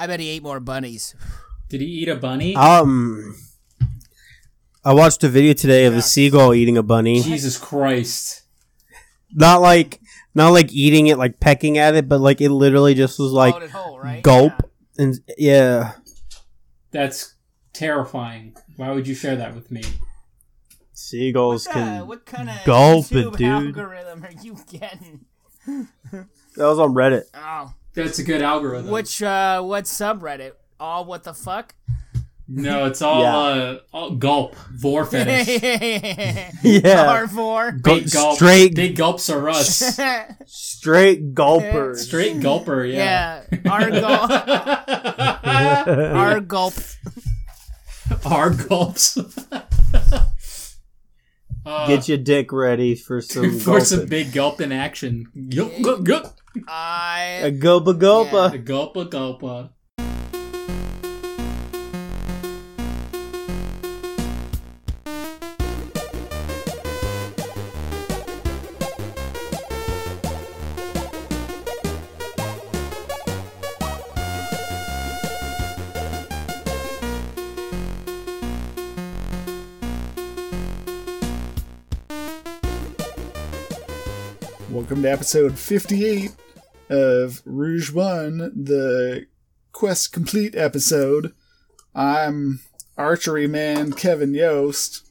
I bet he ate more bunnies. Did he eat a bunny? Um, I watched a video today of a seagull eating a bunny. Jesus Christ. Not like, not like eating it, like pecking at it, but like it literally just was like Swallowed it whole, right? gulp and yeah. That's terrifying. Why would you share that with me? Seagulls What, uh, can. what kind of gulp it, YouTube dude. algorithm are you getting? That was on Reddit. Oh, That's a good algorithm. which uh, what subreddit? All what the fuck? No, it's all, Yeah. uh, all gulp. Vor fetish. Yeah, R four. Big gulp. straight- Big gulps are us. straight gulpers. Straight gulper, yeah. Yeah, R gulp. R gulp. Our gulps. Uh, Get your dick ready for some for some big gulp in action. Gulp, gulp, gulp. A I gulpa gulpa. The gulpa gulpa. Welcome to episode 58 of Rouge One, the Quest Complete episode. I'm archery man Kevin Yost.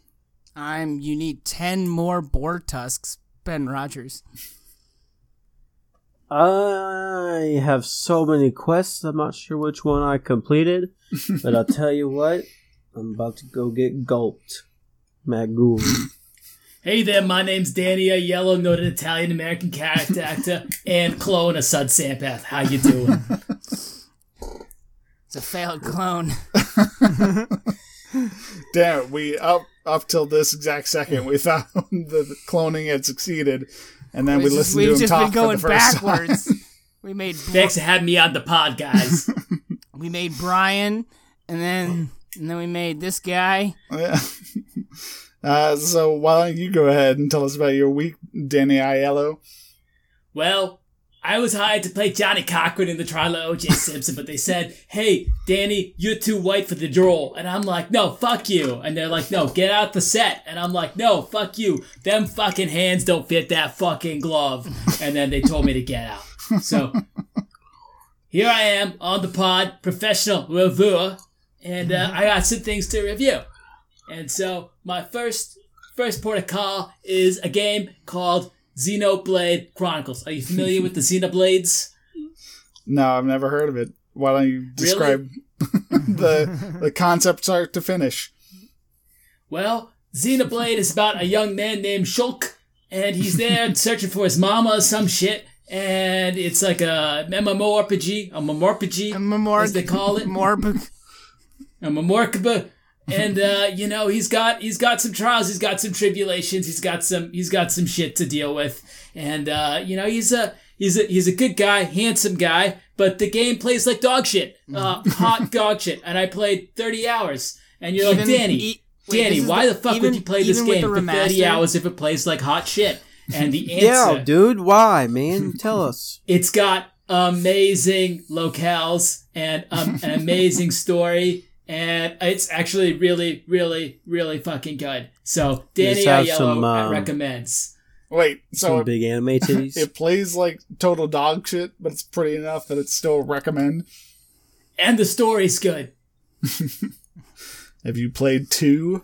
I'm. You need ten more boar tusks, Ben Rogers. I have so many quests. I'm not sure which one I completed, but I'll tell you what. I'm about to go get gulped. Magoo. Hey there, my name's Danny, Aiello noted Italian American character actor and clone of Sud Sampath. How you doing? It's a failed clone. Damn we up up till this exact second we found that the cloning had succeeded, and then we We've just, listened to we've him just talk been going for the first backwards. time. we made Br- Thanks for having me on the pod, guys. we made Brian, and then and then we made this guy. Yeah. Uh, so why don't you go ahead and tell us about your week, Danny Aiello? Well, I was hired to play Johnnie Cochran in the trial of O.J. Simpson, but they said, "Hey, Danny, you're too white for the role," and I'm like, "No, fuck you," and they're like, "No, get out the set," and I'm like, "No, fuck you. Them fucking hands don't fit that fucking glove," and then they told me to get out. So here I am on the pod, professional reviewer, and uh, I got some things to review. And so my first first port of call is a game called Xenoblade Chronicles. Are you familiar with the Xenoblades? No, I've never heard of it. Why don't you describe the the concept start to finish? Well, Xenoblade is about a young man named Shulk, and he's there searching for his mama or some shit. And it's like a MMORPG, a MMORPG, Memor- as they call it. Morb- a Mamorkaba. And uh, you know he's got he's got some trials, he's got some tribulations, he's got some he's got some shit to deal with, and uh, you know he's a he's a he's a good guy, handsome guy, but the game plays like dog shit, uh, hot dog shit. And I played thirty hours, and you're like Danny, e- wait, Danny, why the- the fuck even- would you play this game for thirty hours if it plays like hot shit? And the answer, yeah, dude. Why, man? Tell us. it's got amazing locales and um, an amazing story, and it's actually really, really, really fucking good. So Danny Just Aiello some, um, recommends. Wait, so Some it, big anime titties. it plays like total dog shit, but it's pretty enough that it's still recommend. And the story's good. Have you played two?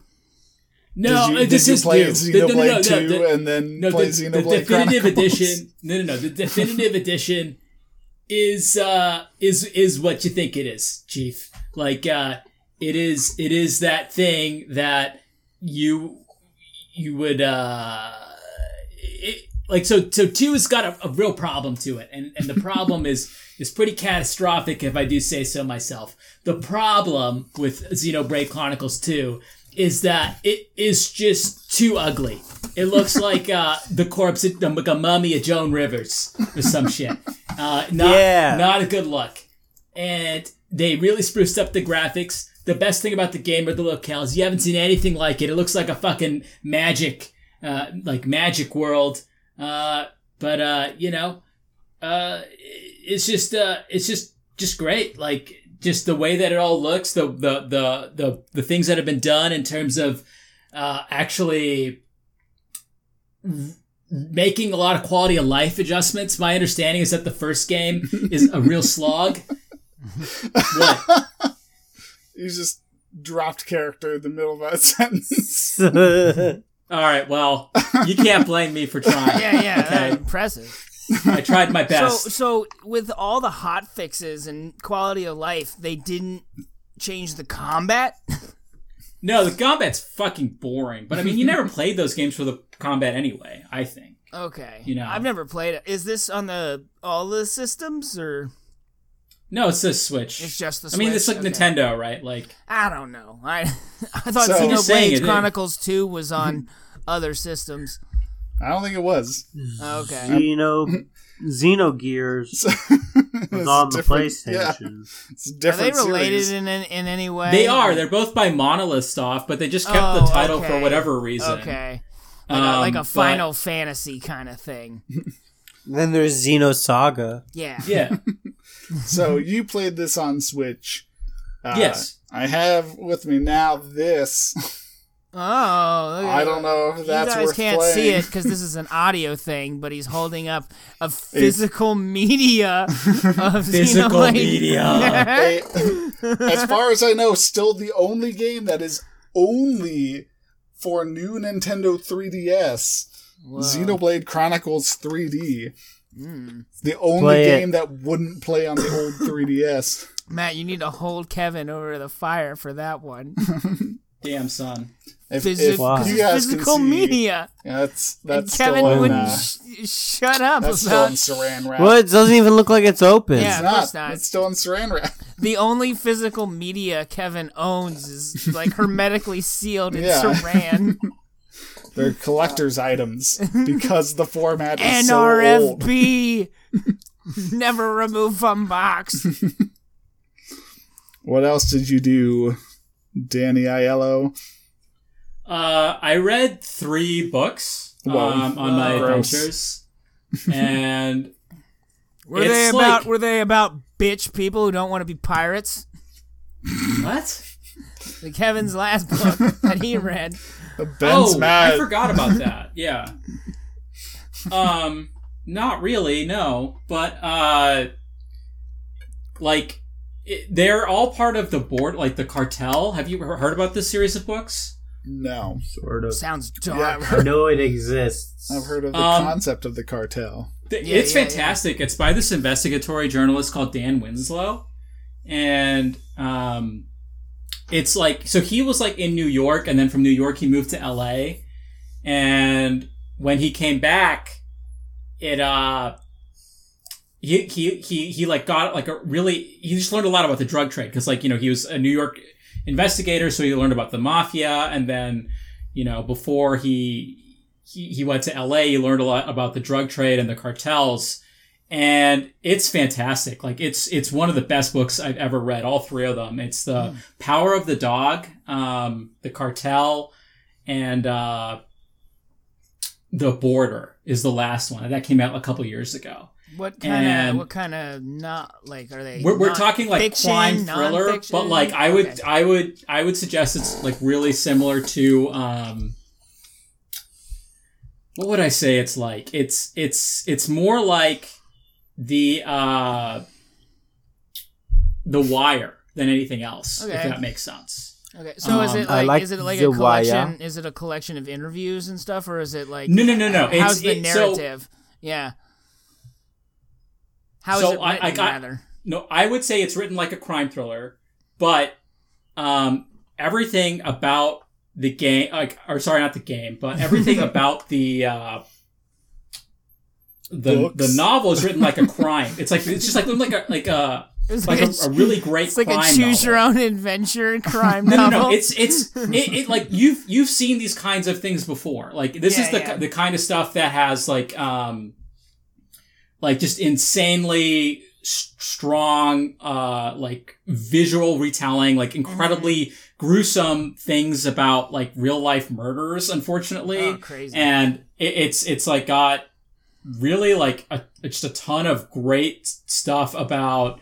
No, did you, uh, this did you is play. Xenoblade The- no, no, no, two the- and then No, play the, the definitive Chronicles? edition. No, no, no. The definitive edition is uh is is what you think it is, Chief. Like uh it is it is that thing that you you would uh it, like so so two has got a, a real problem to it and and the problem is is pretty catastrophic if I do say so myself. The problem with Xenoblade Chronicles 2 is that it is just too ugly. It looks like uh, the corpse, of, like a mummy of Joan Rivers or some shit. Uh, not, Yeah. not a good look. And they really spruced up the graphics. The best thing about the game are the locales. You haven't seen anything like it. It looks like a fucking magic, uh, like magic world. Uh, but uh, you know, uh, it's just uh, it's just just great. Like just the way that it all looks, the the the the, the things that have been done in terms of uh, actually making a lot of quality of life adjustments. My understanding is that the first game is a real slog. what? You just dropped character in the middle of that sentence. All right. Well, you can't blame me for trying. Yeah, yeah, uh, Okay. that's impressive. I tried my So, best. so with all the hot fixes and quality of life, they didn't change the combat. no, the combat's fucking boring. But I mean, you never played those games for the combat anyway. I think. Okay, You know. I've never played it. Is this on the all the systems or No, it's the Switch. it's just the? I mean, it's like Okay. Nintendo, right? Like, I don't know. I I thought So- I'm Xenoblade it- Chronicles Two was on other systems. I don't think it was. Okay. Xeno, Xenogears It's was on the different- Yeah, PlayStation. it's a Are different they related series. in, in in any way? they are. They're both by Monolith Soft, but they just kept Oh, the title for whatever reason. Okay. Like, a, like Um, a but- Final Fantasy kind of thing. Then there's Xenosaga. Yeah. Yeah. So you played this on Switch. Uh, Yes. I have with me now this. Oh, look I don't know if that's you guys worth can't playing. see it because this is an audio thing, but he's holding up a physical media of Physical Xenoblade. media. Hey, as far as I know, still the only game that is only for new Nintendo 3DS. Whoa. Xenoblade Chronicles 3D. Mm. It's the only Play it. game that wouldn't play on the old 3DS. Matt, you need to hold Kevin over the fire for that one. Damn, son. If, Physi- if Wow. you guys physical see, media. Yeah, that's And that's Kevin still wouldn't uh, sh- shut up that's still about in Saran wrap. Well, it doesn't even look like it's open. Yeah. It's of course not. not. It's still in Saran wrap. the only physical media Kevin owns is like hermetically sealed in Yeah. saran. They're collector's items because the format is so old. NRFB. Never remove from box. What else did you do, Danny Aiello? Uh, I read three books um, on my Gross. adventures, and Were It's they about like- were they about bitch people who don't want to be pirates? what? The Kevin's last book that he read. Ben's oh, mad. I forgot about that. Yeah. Um, not really, no. But uh, like, it, they're all part of the board, like the cartel. Have you heard about this series of books? No, Sort of. Sounds Yeah, dark. I know it exists. I've heard of the Um, concept of the cartel. Th- Yeah, it's yeah, yeah. fantastic. It's by this investigatory journalist called Don Winslow, and um, it's like so he was like in New York, and then from New York he moved to L.A. And when he came back, it uh. He, he, he, he like got like a really he just learned a lot about the drug trade because like you know he was a New York investigator so he learned about the mafia and then you know before he he, he went to LA, he learned a lot about the drug trade and the cartels. And it's fantastic. Like it's it's one of the best books I've ever read. All three of them. It's the Power of the Dog, um, the Cartel, and uh, the Border is the last one. That came out a couple years ago. What kind of what kind of not like are they? We're, we're talking like fiction, crime thriller, non-fiction? but like I would Okay. I would I would suggest it's like really similar to um what would I say it's like? It's it's it's more like the uh the wire than anything else, Okay. if Okay. that makes sense. Okay, so is Um, it like, like is it like a collection? wire. Is it a collection of interviews and stuff, or is it like No, no, no, no. It's- How's the it- so- narrative? yeah. How is So it I- written, I got- rather? No, I would say it's written like a crime thriller, but um, everything about the game, like, or sorry, not the game, but everything about the uh, the Books. the novel is written like a crime. It's like it's just like like a like a It's like a, a really great It's like a crime choose your own adventure crime No, no, novel. no. It's it's it, it like you've you've seen these kinds of things before. Like this Yeah, is the yeah. the kind of stuff that has like um like just insanely s- strong uh like visual retelling, like incredibly Mm-hmm. gruesome things about like real life murders. Unfortunately, Oh, crazy. and it, it's it's like got really like a, just a ton of great stuff about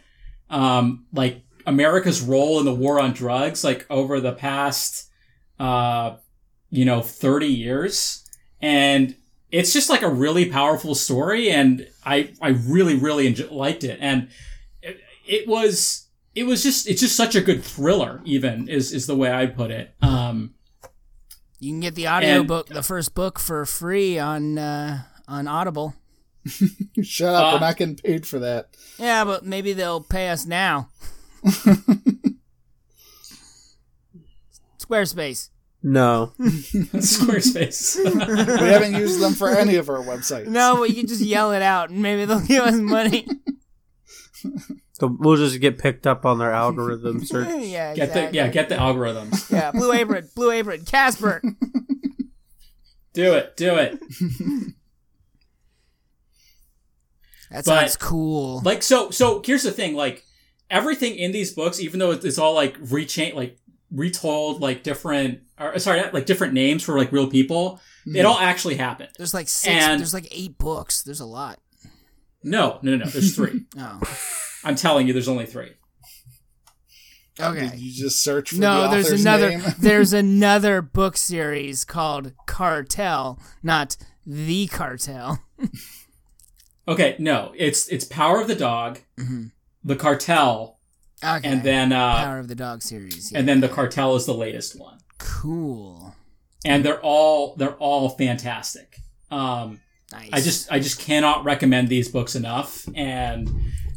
um like America's role in the war on drugs, like over the past, uh, you know, 30 years. And it's just like a really powerful story. And I, I really, really liked it. And it, it was, it was just, it's just such a good thriller, even is, is the way I put it. Um, You can get the audio And- book, the first book, for free on uh, on Audible. Shut up. Uh, We're not getting paid for that. Yeah, but maybe they'll pay us now. Squarespace. No. Squarespace. We haven't used them for any of our websites. No, but you can just yell it out, and maybe they'll give us money. So we'll just get picked up on their algorithm search. yeah, get the, yeah, get the algorithms. yeah. Blue Apron, Blue Apron, Casper. Do it, do it. That But- sounds cool. like so so here's the thing like everything in these books even though it's all like rechain like retold like different or sorry like different names for like real people it hmm. all actually happened There's like six. And- there's like eight books. There's a lot. no no no no there's three Oh, i'm telling you there's only three okay. Did you just search for No, the there's another. name? there's another book series called Cartel, not the Cartel. Okay no it's it's power of the dog the cartel Okay. and then uh Power of the Dog series. Yeah. and then the cartel is the latest one cool. and they're all they're all fantastic um Nice. I just I just cannot recommend these books enough and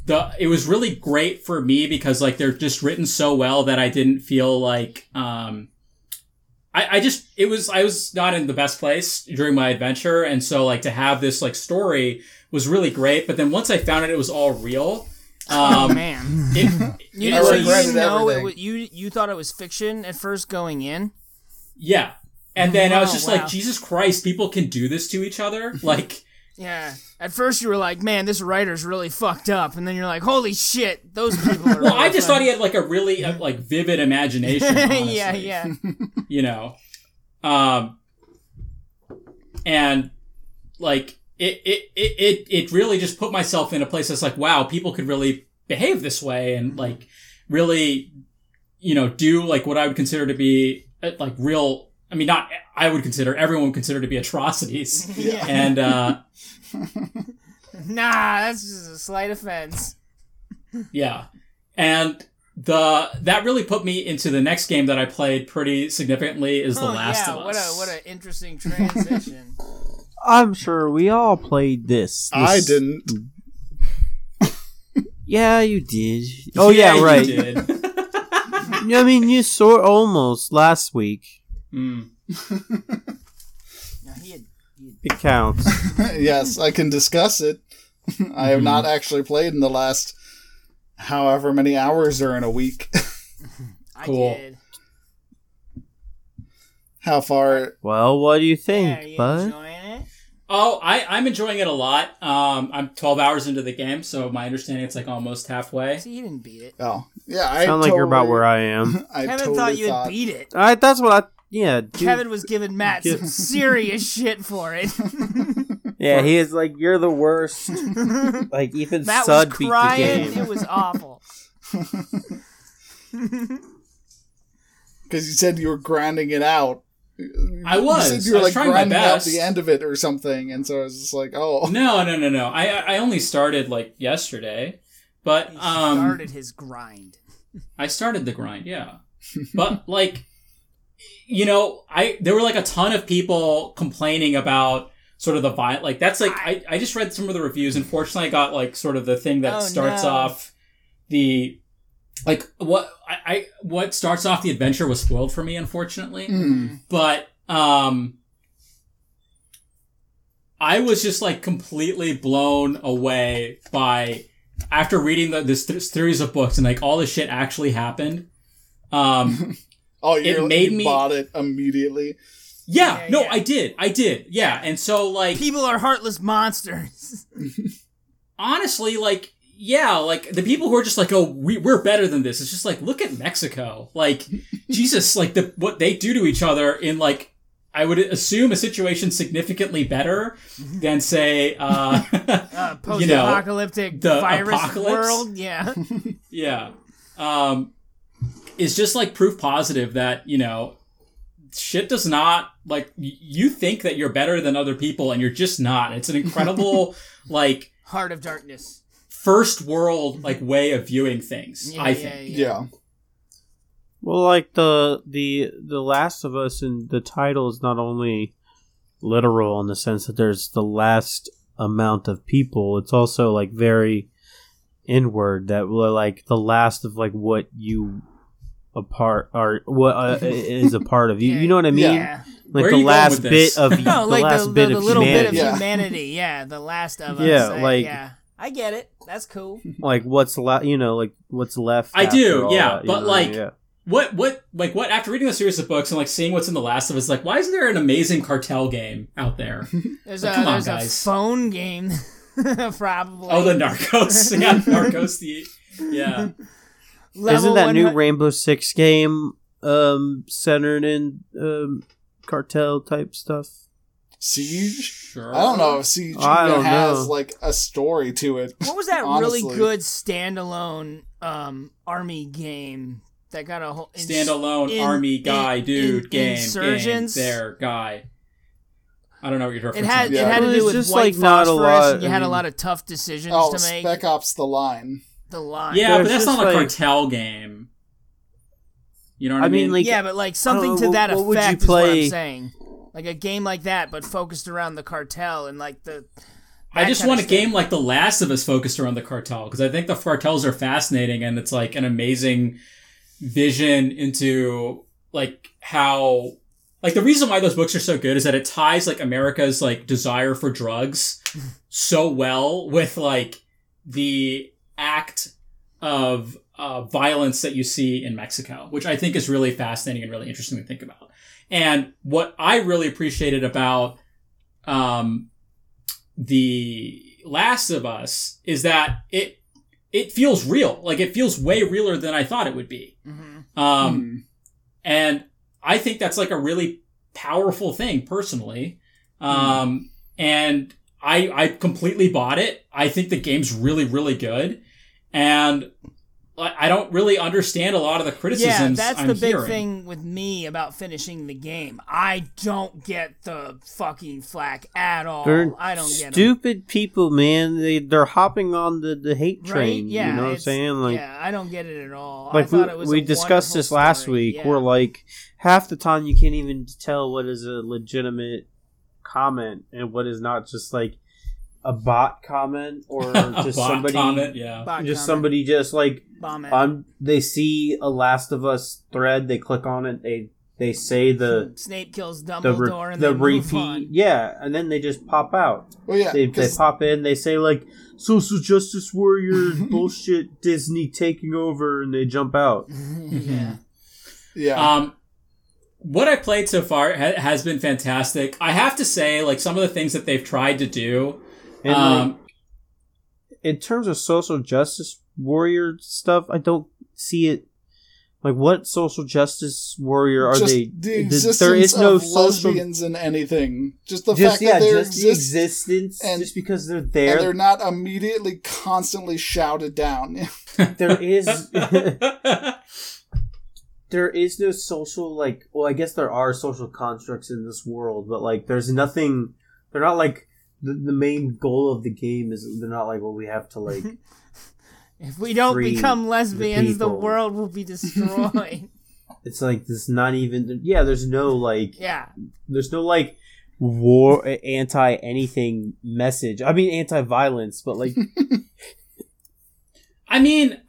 the it was really great for me because like they're just written so well that I didn't feel like um I, I just it was I was not in the best place during my adventure and so like to have this like story was really great but then once I found it it was all real Oh um man. it, You, it so you didn't know it was, you you thought it was fiction at first going in. yeah and then I was just wow. like Jesus Christ people can do this to each other like Yeah. At first you were like, man, this writer's really fucked up, and then you're like, holy shit, those people are. well I just thought he had like a really uh, like vivid imagination yeah, yeah. you know um and like it it, it it it really just put myself in a place that's like wow people could really behave this way and like really you know do like what i would consider to be uh, like real i mean not i would consider everyone would consider to be atrocities Yeah. and uh Nah, that's just a slight offense. Yeah. And the that really put me into the next game that I played pretty significantly is The oh, Last yeah, of Us. what a what an interesting transition. I'm sure we all played this. I didn't. Yeah, you did. Oh yeah, you right. did. I mean, you saw almost last week. Mm. Now, he had, It counts. yes, I can discuss it. I have not actually played in the last however many hours are in a week. I Cool. did. How far? well, what do you Yeah, think, are you bud? Enjoying it? Oh, I, I'm enjoying it a lot. Um, I'm 12 hours into the game, so my understanding it's like almost halfway. See, he didn't beat it. Oh, yeah. I Sound like you're about where I am. I Kevin totally thought you thought- had beat it. All right, that's what I. Yeah, dude. Kevin was giving Matt some serious shit for it. Yeah, he is like you're the worst. like even Matt was Sud beat the crying. game. It was awful. because you said you were grinding it out. I was. You said you I was like trying my grinding out best. the end of it or something, and so I was just like, oh, No, no, no, no. I I only started like yesterday, but He um, started his grind. I started the grind, yeah. But like you know, I there were like a ton of people complaining about sort of the violent like that's like I, I just read some of the reviews. Unfortunately I got like sort of the thing that Oh, starts no. off the like what I, I what starts off the adventure was spoiled for me unfortunately. Hmm. But um I was just like completely blown away by after reading the, this th- series of books and like all this shit actually happened. Um, oh, you made you me- bought it immediately. yeah, Yeah, no, yeah. I did, I did, yeah, and so like People are heartless monsters. honestly, like yeah, like the people who are just like, oh, we, we're better than this. It's just like, look at Mexico, like Jesus, like the what they do to each other in like. I would assume a situation significantly better than say, uh, Uh, you know, post-apocalyptic the virus apocalypse? world. Yeah. Yeah. um, is just like proof positive that you know shit does not like y- you think that you're better than other people and you're just not. It's an incredible like Heart of Darkness. First world like way of viewing things. Yeah, I yeah, think. Yeah. Well, like the the the Last of Us and the title is not only literal in the sense that there's the last amount of people. It's also like very inward that we're like the last of like what you a part or what uh, is a part of you. Yeah. You know what I mean? Yeah. Like the last bit of No, the like last the, bit the, of little bit of humanity. Yeah. humanity. Yeah, the last of us. Yeah, I- like- yeah, I get it. That's cool. Like what's left? You know, like what's left? I do, all yeah, that, but, know? like, yeah. What what like what after reading the series of books and like seeing what's in the Last of Us, like why isn't there an amazing cartel game out there? There's Like, a come on, there's a phone game, probably. oh, the Narcos, yeah, Narcos, the yeah. Level Isn't that new Rainbow Six game um centered in um cartel type stuff? Siege? Sure. I don't know if Siege I even has know. like a story to it. What was that honestly. really good standalone um, army game that got a whole ins- Standalone in- army in- guy, dude, in- game, Insurgents? game, there, guy. I don't know what you're referencing. It had Yeah. it had to do with just, white like, not a phosphorus, lot, and you I had a lot of tough decisions Oh, to make. Spec Ops: The Line. the line. yeah, but that's just, not a cartel game. You know what I, I mean, like- yeah, but like something know, to that what- what would you effect is what I'm play- saying. Like a game like that, but focused around the cartel and like the. I just want a game like The Last of Us focused around the cartel because I think the cartels are fascinating and it's like an amazing vision into like how like the reason why those books are so good is that it ties like America's like desire for drugs so well with like the act of uh, violence that you see in Mexico, which I think is really fascinating and really interesting to think about. And what I really appreciated about um, the Last of Us is that it it feels real. Like it feels way realer than I thought it would be. Mhm. Um, Hmm. and I think that's like a really powerful thing personally. Um, and I, I completely bought it. I think the game's really, really good. And I I don't really understand a lot of the criticisms. Yeah, criticisms. that's I'm the big hearing. thing with me about finishing the game. I don't get the fucking flack at all. They're I don't get 'em. stupid people, man. They they're hopping on the, the hate Right? train. Yeah, you know what I'm saying? Like yeah, I don't get it at all. I like thought we, it was we a discussed wonderful this last story. week. Yeah. We're like half the time you can't even tell what is a legitimate comment and what is not just like a bot comment or just somebody comment, yeah. Bot just comment, somebody just like bomb it. um they see a Last of Us thread, they click on it, they they say the Snape kills the Dumbledore re- and the repeat, on. yeah, and then they just pop out. Well, yeah, They, they 'cause- pop in, they say like social justice warrior bullshit, Disney taking over, and they jump out. yeah. yeah. Um, what I've played so far ha- has been fantastic. I have to say, like some of the things that they've tried to do. And like, Um, in terms of social justice warrior stuff, I don't see it. Like, what social justice warrior are just they? the th- existence there is no of social. lesbians in anything. Just the Just fact yeah, that they just the existence, and- just because they're and there. they're not immediately constantly shouted down. there is there is no social like. Well, I guess there are social constructs in this world, but like, there's nothing. They're not like the, the main goal of the game is. They're not like, well, we have to like. If we don't become lesbians, the, people. world will be destroyed. It's like this. Not even. Yeah, there's no like. yeah. there's no like war anti anything message i mean anti-violence but like I mean,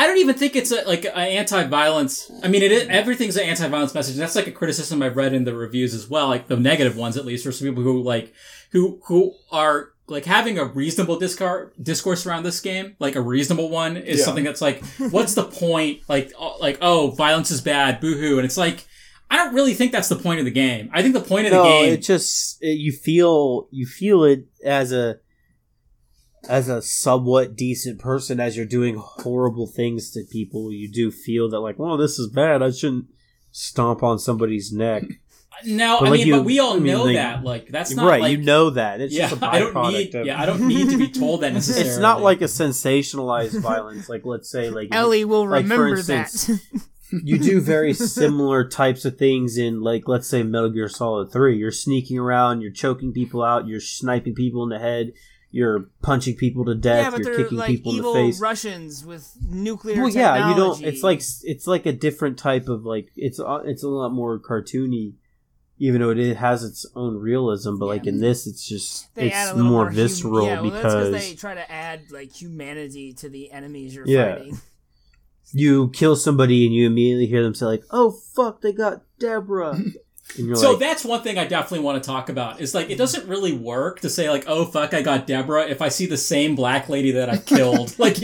I don't even think it's a, like an anti-violence. I mean, it is, everything's an anti-violence message. And that's like a criticism I've read in the reviews as well, like the negative ones at least, for some people who like who who are like having a reasonable discourse discourse around this game, like a reasonable one, is Yeah. something that's like, what's the point? Like, uh, like oh, violence is bad, boohoo, and it's like. I don't really think that's the point of the game. I think the point of the game it just it, you feel you feel it as a as a somewhat decent person as you're doing horrible things to people you do feel that like well this is bad i shouldn't stomp on somebody's neck now But, I like, mean, you- but we all I mean, know like- that. Like that's not right, like you know that. It's yeah. just a byproduct I don't need. of Yeah, I don't need to be told that necessarily. It's not like a sensationalized violence. Like let's say, like Ellie will like, for remember instance, that. you do very similar types of things in, like let's say, Metal Gear Solid Three. You're sneaking around, you're choking people out, you're sniping people in the head, you're punching people to yeah, death, but you're kicking like people in the face. Russians with nuclear Well, yeah, you don't. It's like it's like a different type of like it's it's a lot more cartoony, even though it has its own realism. But like in this, it's just they it's more, hum- visceral yeah, well, because they try to add like humanity to the enemies you're Yeah. fighting. you kill somebody and you immediately hear them say like, "Oh fuck, they got Deborah," So like, that's one thing I definitely want to talk about. Is like it doesn't really work to say like, "Oh fuck, I got Deborah." If I see the same black lady that I killed like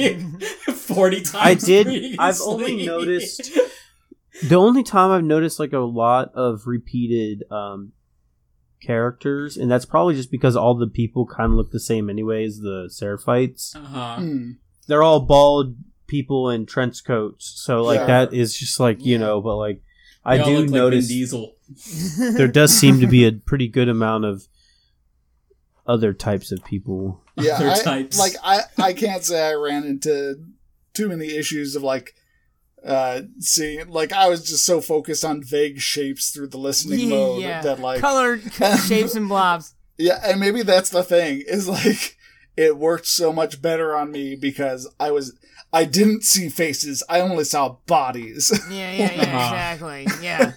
forty times, I did. previously. I've only noticed the only time I've noticed like a lot of repeated um, characters, and that's probably just because all the people kind of look the same anyways. The Seraphites, Uh-huh. Hmm. they're all bald people in trench coats, so like Yeah. that is just like you Yeah. know. But like I do look like notice Diesel. there does seem to be a pretty good amount of other types of people. Yeah, Other I, like I, I can't say I ran into too many issues of like uh seeing like I was just so focused on vague shapes through the listening mode yeah, that like colored shapes and blobs. yeah, and maybe that's the thing is like it worked so much better on me because I was I didn't see faces, I only saw bodies. Yeah, yeah, yeah, Uh-huh. exactly. Yeah,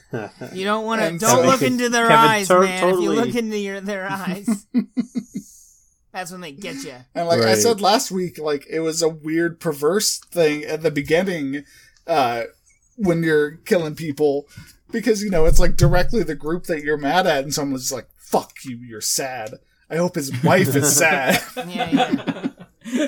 you don't want to. Don't so- look into their Kevin eyes, Tur- man. If you look into your their eyes, that's when they get you. And like I said last week, like it was a weird perverse thing at the beginning, uh, when you're killing people, because you know it's like directly the group that you're mad at, and someone's like, "Fuck you, you're sad." I hope his wife is sad. Yeah, yeah.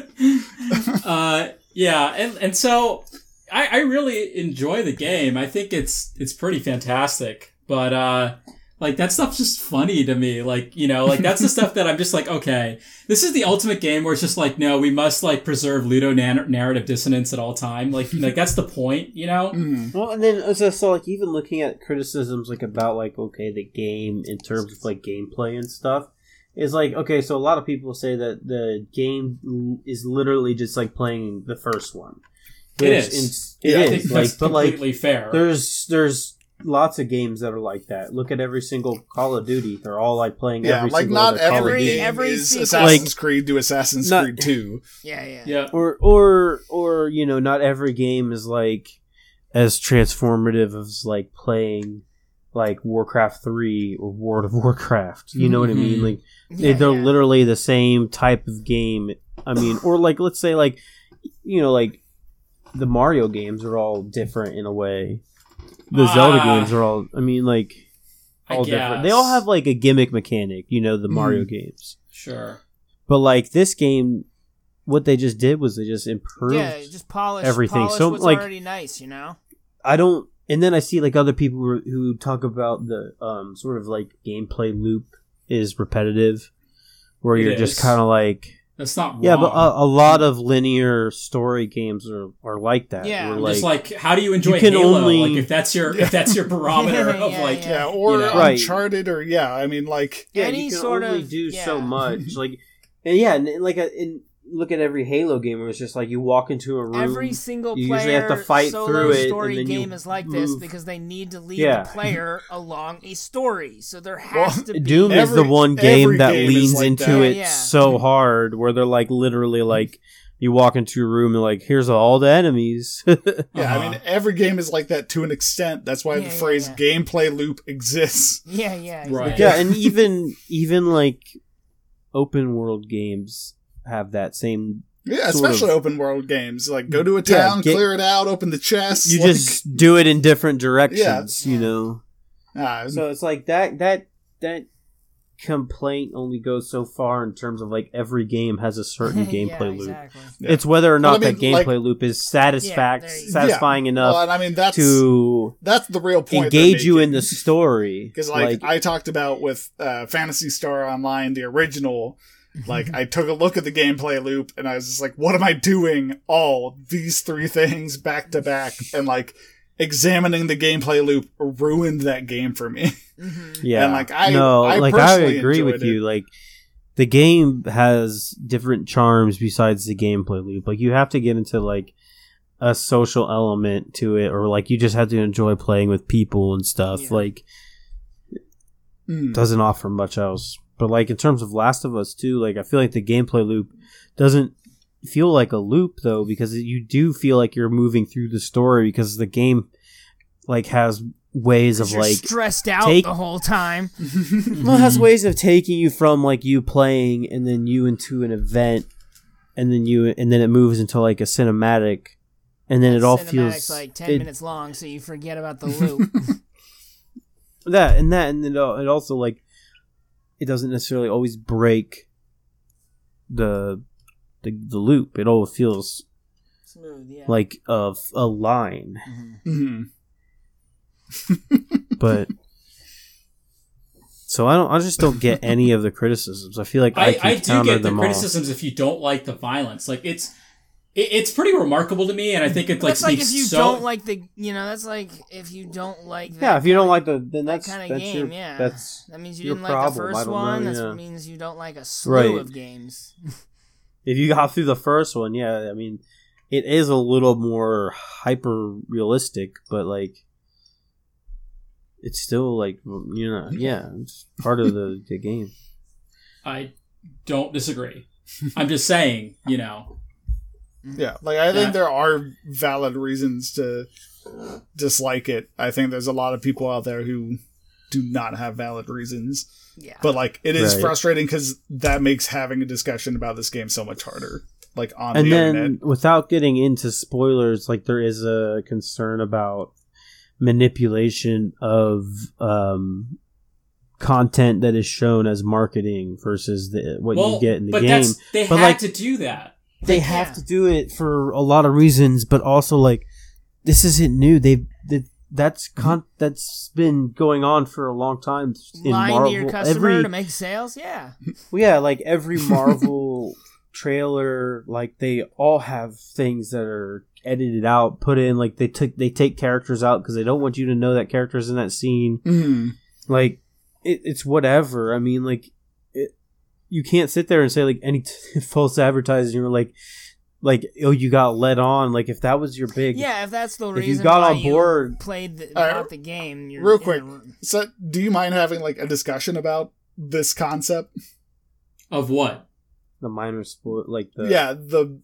uh, yeah, and and so I, I really enjoy the game. I think it's it's pretty fantastic. But uh, like that stuff's just funny to me. Like you know, like that's the stuff that I'm just like, okay, this is the ultimate game where it's just like, no, we must like preserve Ludo nan- narrative dissonance at all time. Like like that's the point, you know? Mm. Well, and then so, so like even looking at criticisms like about like okay the game in terms of like gameplay and stuff is like okay so a lot of people say that the game is literally just like playing the first one. It Which in- it Yeah, I think like that's but like completely fair. there's there's lots of games that are like that. Look at every single Call of Duty. They're all like playing Yeah, every like single not other Call every of Duty. game Every is sequel. Assassin's Creed to Assassin's Not- Creed Two. Yeah, yeah. yeah. or or or you know not every game is like as transformative as like playing like warcraft 3 or world of warcraft you know what i mean Mhm. like they, Yeah, they're yeah. literally the same type of game i mean or like let's say like you know like the mario games are all different in a way the zelda Ah. games are all i mean like all different they all have like a gimmick mechanic you know the Hmm. mario games Sure. but like this game what they just did was they just improved Yeah, just polish everything. Polish So, like- already nice, you know. I don't. And then I see like other people who, who talk about the um, sort of like gameplay loop is repetitive, where It you're just kind of like That's not yeah, but a, a lot of linear story games are, are like that. Yeah. where, I'm like, just like, how do you enjoy You can Halo? only- Like, if that's your if that's your barometer of Yeah, like, yeah. Yeah, or You know? Right. Uncharted, or yeah, I mean, like yeah, any you can sort only of- do so much. Like and yeah, and, and like a, and look at every Halo game where it's just like you walk into a room. Every single you player usually have to fight solo through it, story and then you game is like this because they need to lead Yeah. the player along a story. So there has Well, to be Doom is the one game that game leans like into that. it Yeah, yeah. so hard where they're like literally like you walk into a room and like here's all the enemies. yeah, Uh-huh. I mean, every game is like that to an extent. That's why Yeah, the phrase yeah. "gameplay loop" exists. Yeah, yeah, Right. yeah, and even even like open world games have that same Yeah, especially of. open world games. Like, go to a Yeah, town, clear it out, open the chest. you like- just do it in different directions, yeah. you know. Ah, So it's like that that that complaint only goes so far in terms of like every game has a certain Yeah, gameplay loop. exactly. It's whether or Well, not I that gameplay like- loop is satisfac- Yeah, there you satisfying enough well, and I mean that's to that's the real point. engage you in the story. because like, I talked about with uh, Phantasy Star Online, the original. Like I took a look at the gameplay loop and I was just like, "What am I doing? All these three things back to back?" And like, examining the gameplay loop ruined that game for me. Yeah, And, like, I- no, I like I agree with enjoyed you. Like the game has different charms besides the gameplay loop. Like you have to get into like a social element to it, or like you just have to enjoy playing with people and stuff. Yeah. Like Mm. doesn't offer much else. But like in terms of Last of Us too, like I feel like the gameplay loop doesn't feel like a loop though because you do feel like you're moving through the story because the game like has ways of You're like stressed out take- the whole time. well, it has ways of taking you from like you playing and then you into an event and then you and then it moves into like a cinematic and then it all feels like ten it- minutes long, so you forget about the loop. that and that and then it also like it doesn't necessarily always break the the, the loop it all feels Smooth, yeah. like a, a line Mhm. but so i don't i just don't get any of the criticisms i feel like i, I, I do get the them all. criticisms if you don't like the violence. Like it's it, it's pretty remarkable to me, and I think it like that's like if you so. don't like the, you know, that's like if you don't like. That yeah if you don't like the then that's that kind that's of game, your yeah. that's that means you your didn't like the first don't know, one. That means you don't like a slew Right. of games. if you got through the first one, yeah, I mean, it is a little more hyper realistic, but like, it's still like you know, yeah, it's part of the, the game. I don't disagree. I'm just saying, you know, Yeah, like I think Yeah. there are valid reasons to dislike it. I think there's a lot of people out there who do not have valid reasons. Yeah. But like it is Right. frustrating because that makes having a discussion about this game so much harder. Like on and the then, internet. without getting into spoilers, like there is a concern about manipulation of um, content that is shown as marketing versus the what well, you get in the but game. that's they But, had like- to do that. They have to do it for a lot of reasons, but also like this isn't new. They've they, that's con- that's been going on for a long time. In Lying Marvel, to your customer every to make sales, yeah. well, yeah, like every Marvel trailer, like they all have things that are edited out, put in. Like they took they take characters out because they don't want you to know that characters in that scene. Mhm. Like it, it's whatever. I mean, like you can't sit there and say like any false advertising. You're like, like oh, you got led on. Like if that was your big Yeah, if that's the If you got why on board- played the, All right, the game, you're real quick. So, do you mind having like a discussion about this concept? Of what? the minor sport, like the yeah, the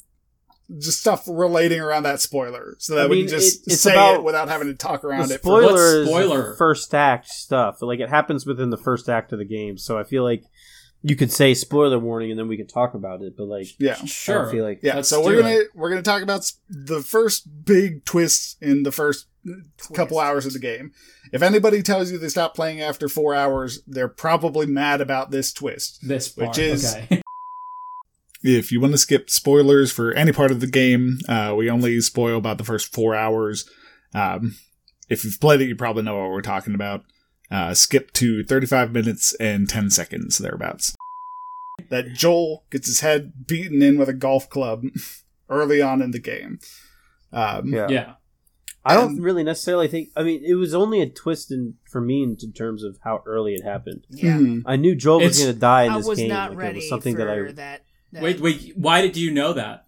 just stuff relating around that spoiler, so that I we can just it- say about- it without having to talk around the it. For, spoiler What's is spoiler? first act stuff. Like it happens within the first act of the game. So I feel like you could say spoiler warning and then we could talk about it. But like, yeah, Sure. I feel like yeah. So we're gonna it. we're gonna talk about the first big twist in the first couple hours of the game. If anybody tells you they stop playing after four hours, they're probably mad about this twist. This part. Which is- okay. If you want to skip spoilers for any part of the game, uh, we only spoil about the first four hours. Um, if you've played it, you probably know what we're talking about. Uh, skip to 35 minutes and 10 seconds, thereabouts. That Joel gets his head beaten in with a golf club early on in the game. Um, yeah. yeah. I don't really necessarily think. I mean, it was only a twist in for me in, in terms of how early it happened. Yeah. mhm. I knew Joel was going to die in I this was game. not like, ready it was something for that I. that. that- Wait, wait. Why did you know that?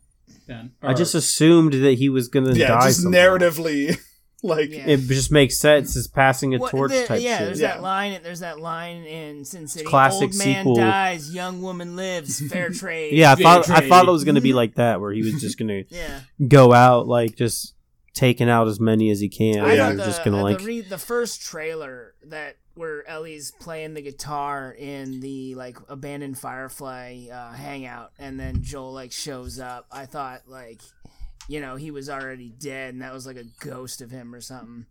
Then I just assumed that he was going to Yeah, die. just somehow. narratively, like, Yeah. It just makes sense. It's passing a What- torch there- type yeah, shit. there's Yeah. that line. There's that line in Sin City. Classic Old man sequel. dies, young woman lives. Fair trade. Yeah, I Fair thought I thought it was going to be like that, where he was just going to yeah. go out like just taking out as many as he can. I and yeah. thought the, just going to uh, like the, re- the first trailer that where Ellie's playing the guitar in the like abandoned Firefly uh, hangout, and then Joel like shows up. I thought like, you know, he was already dead, and that was like a ghost of him or something.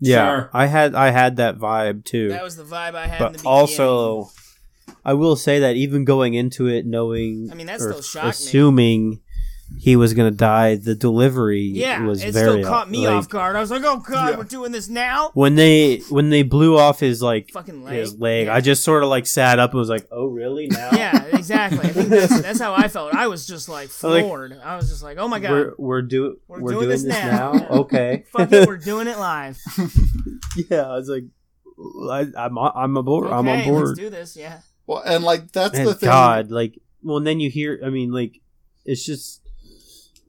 yeah. Sure. I had I had that vibe too. That was the vibe I had. in the but also I will say that even going into it knowing I mean, that or still shocked me. assuming he was gonna die. The delivery Yeah, was it very still caught me like, off guard. I was like, "Oh god, Yeah. we're doing this now." when they when they blew off his like Fucking leg. his leg. Yeah. I just sort of like sat up and was like, "Oh, really?" Now Yeah, exactly. I think that's, that's how I felt. I was just like Like, floored. I was just like, "Oh my god, we're we're, do- We're we're, doing doing, this this, now. now. okay. fuck it, we're doing it live." yeah, I was like, I, I'm I'm aboard. I'm on Okay, board. Let's do this. Yeah. Well, and like that's And the thing. God, like, well, and then you hear. I mean, like, it's just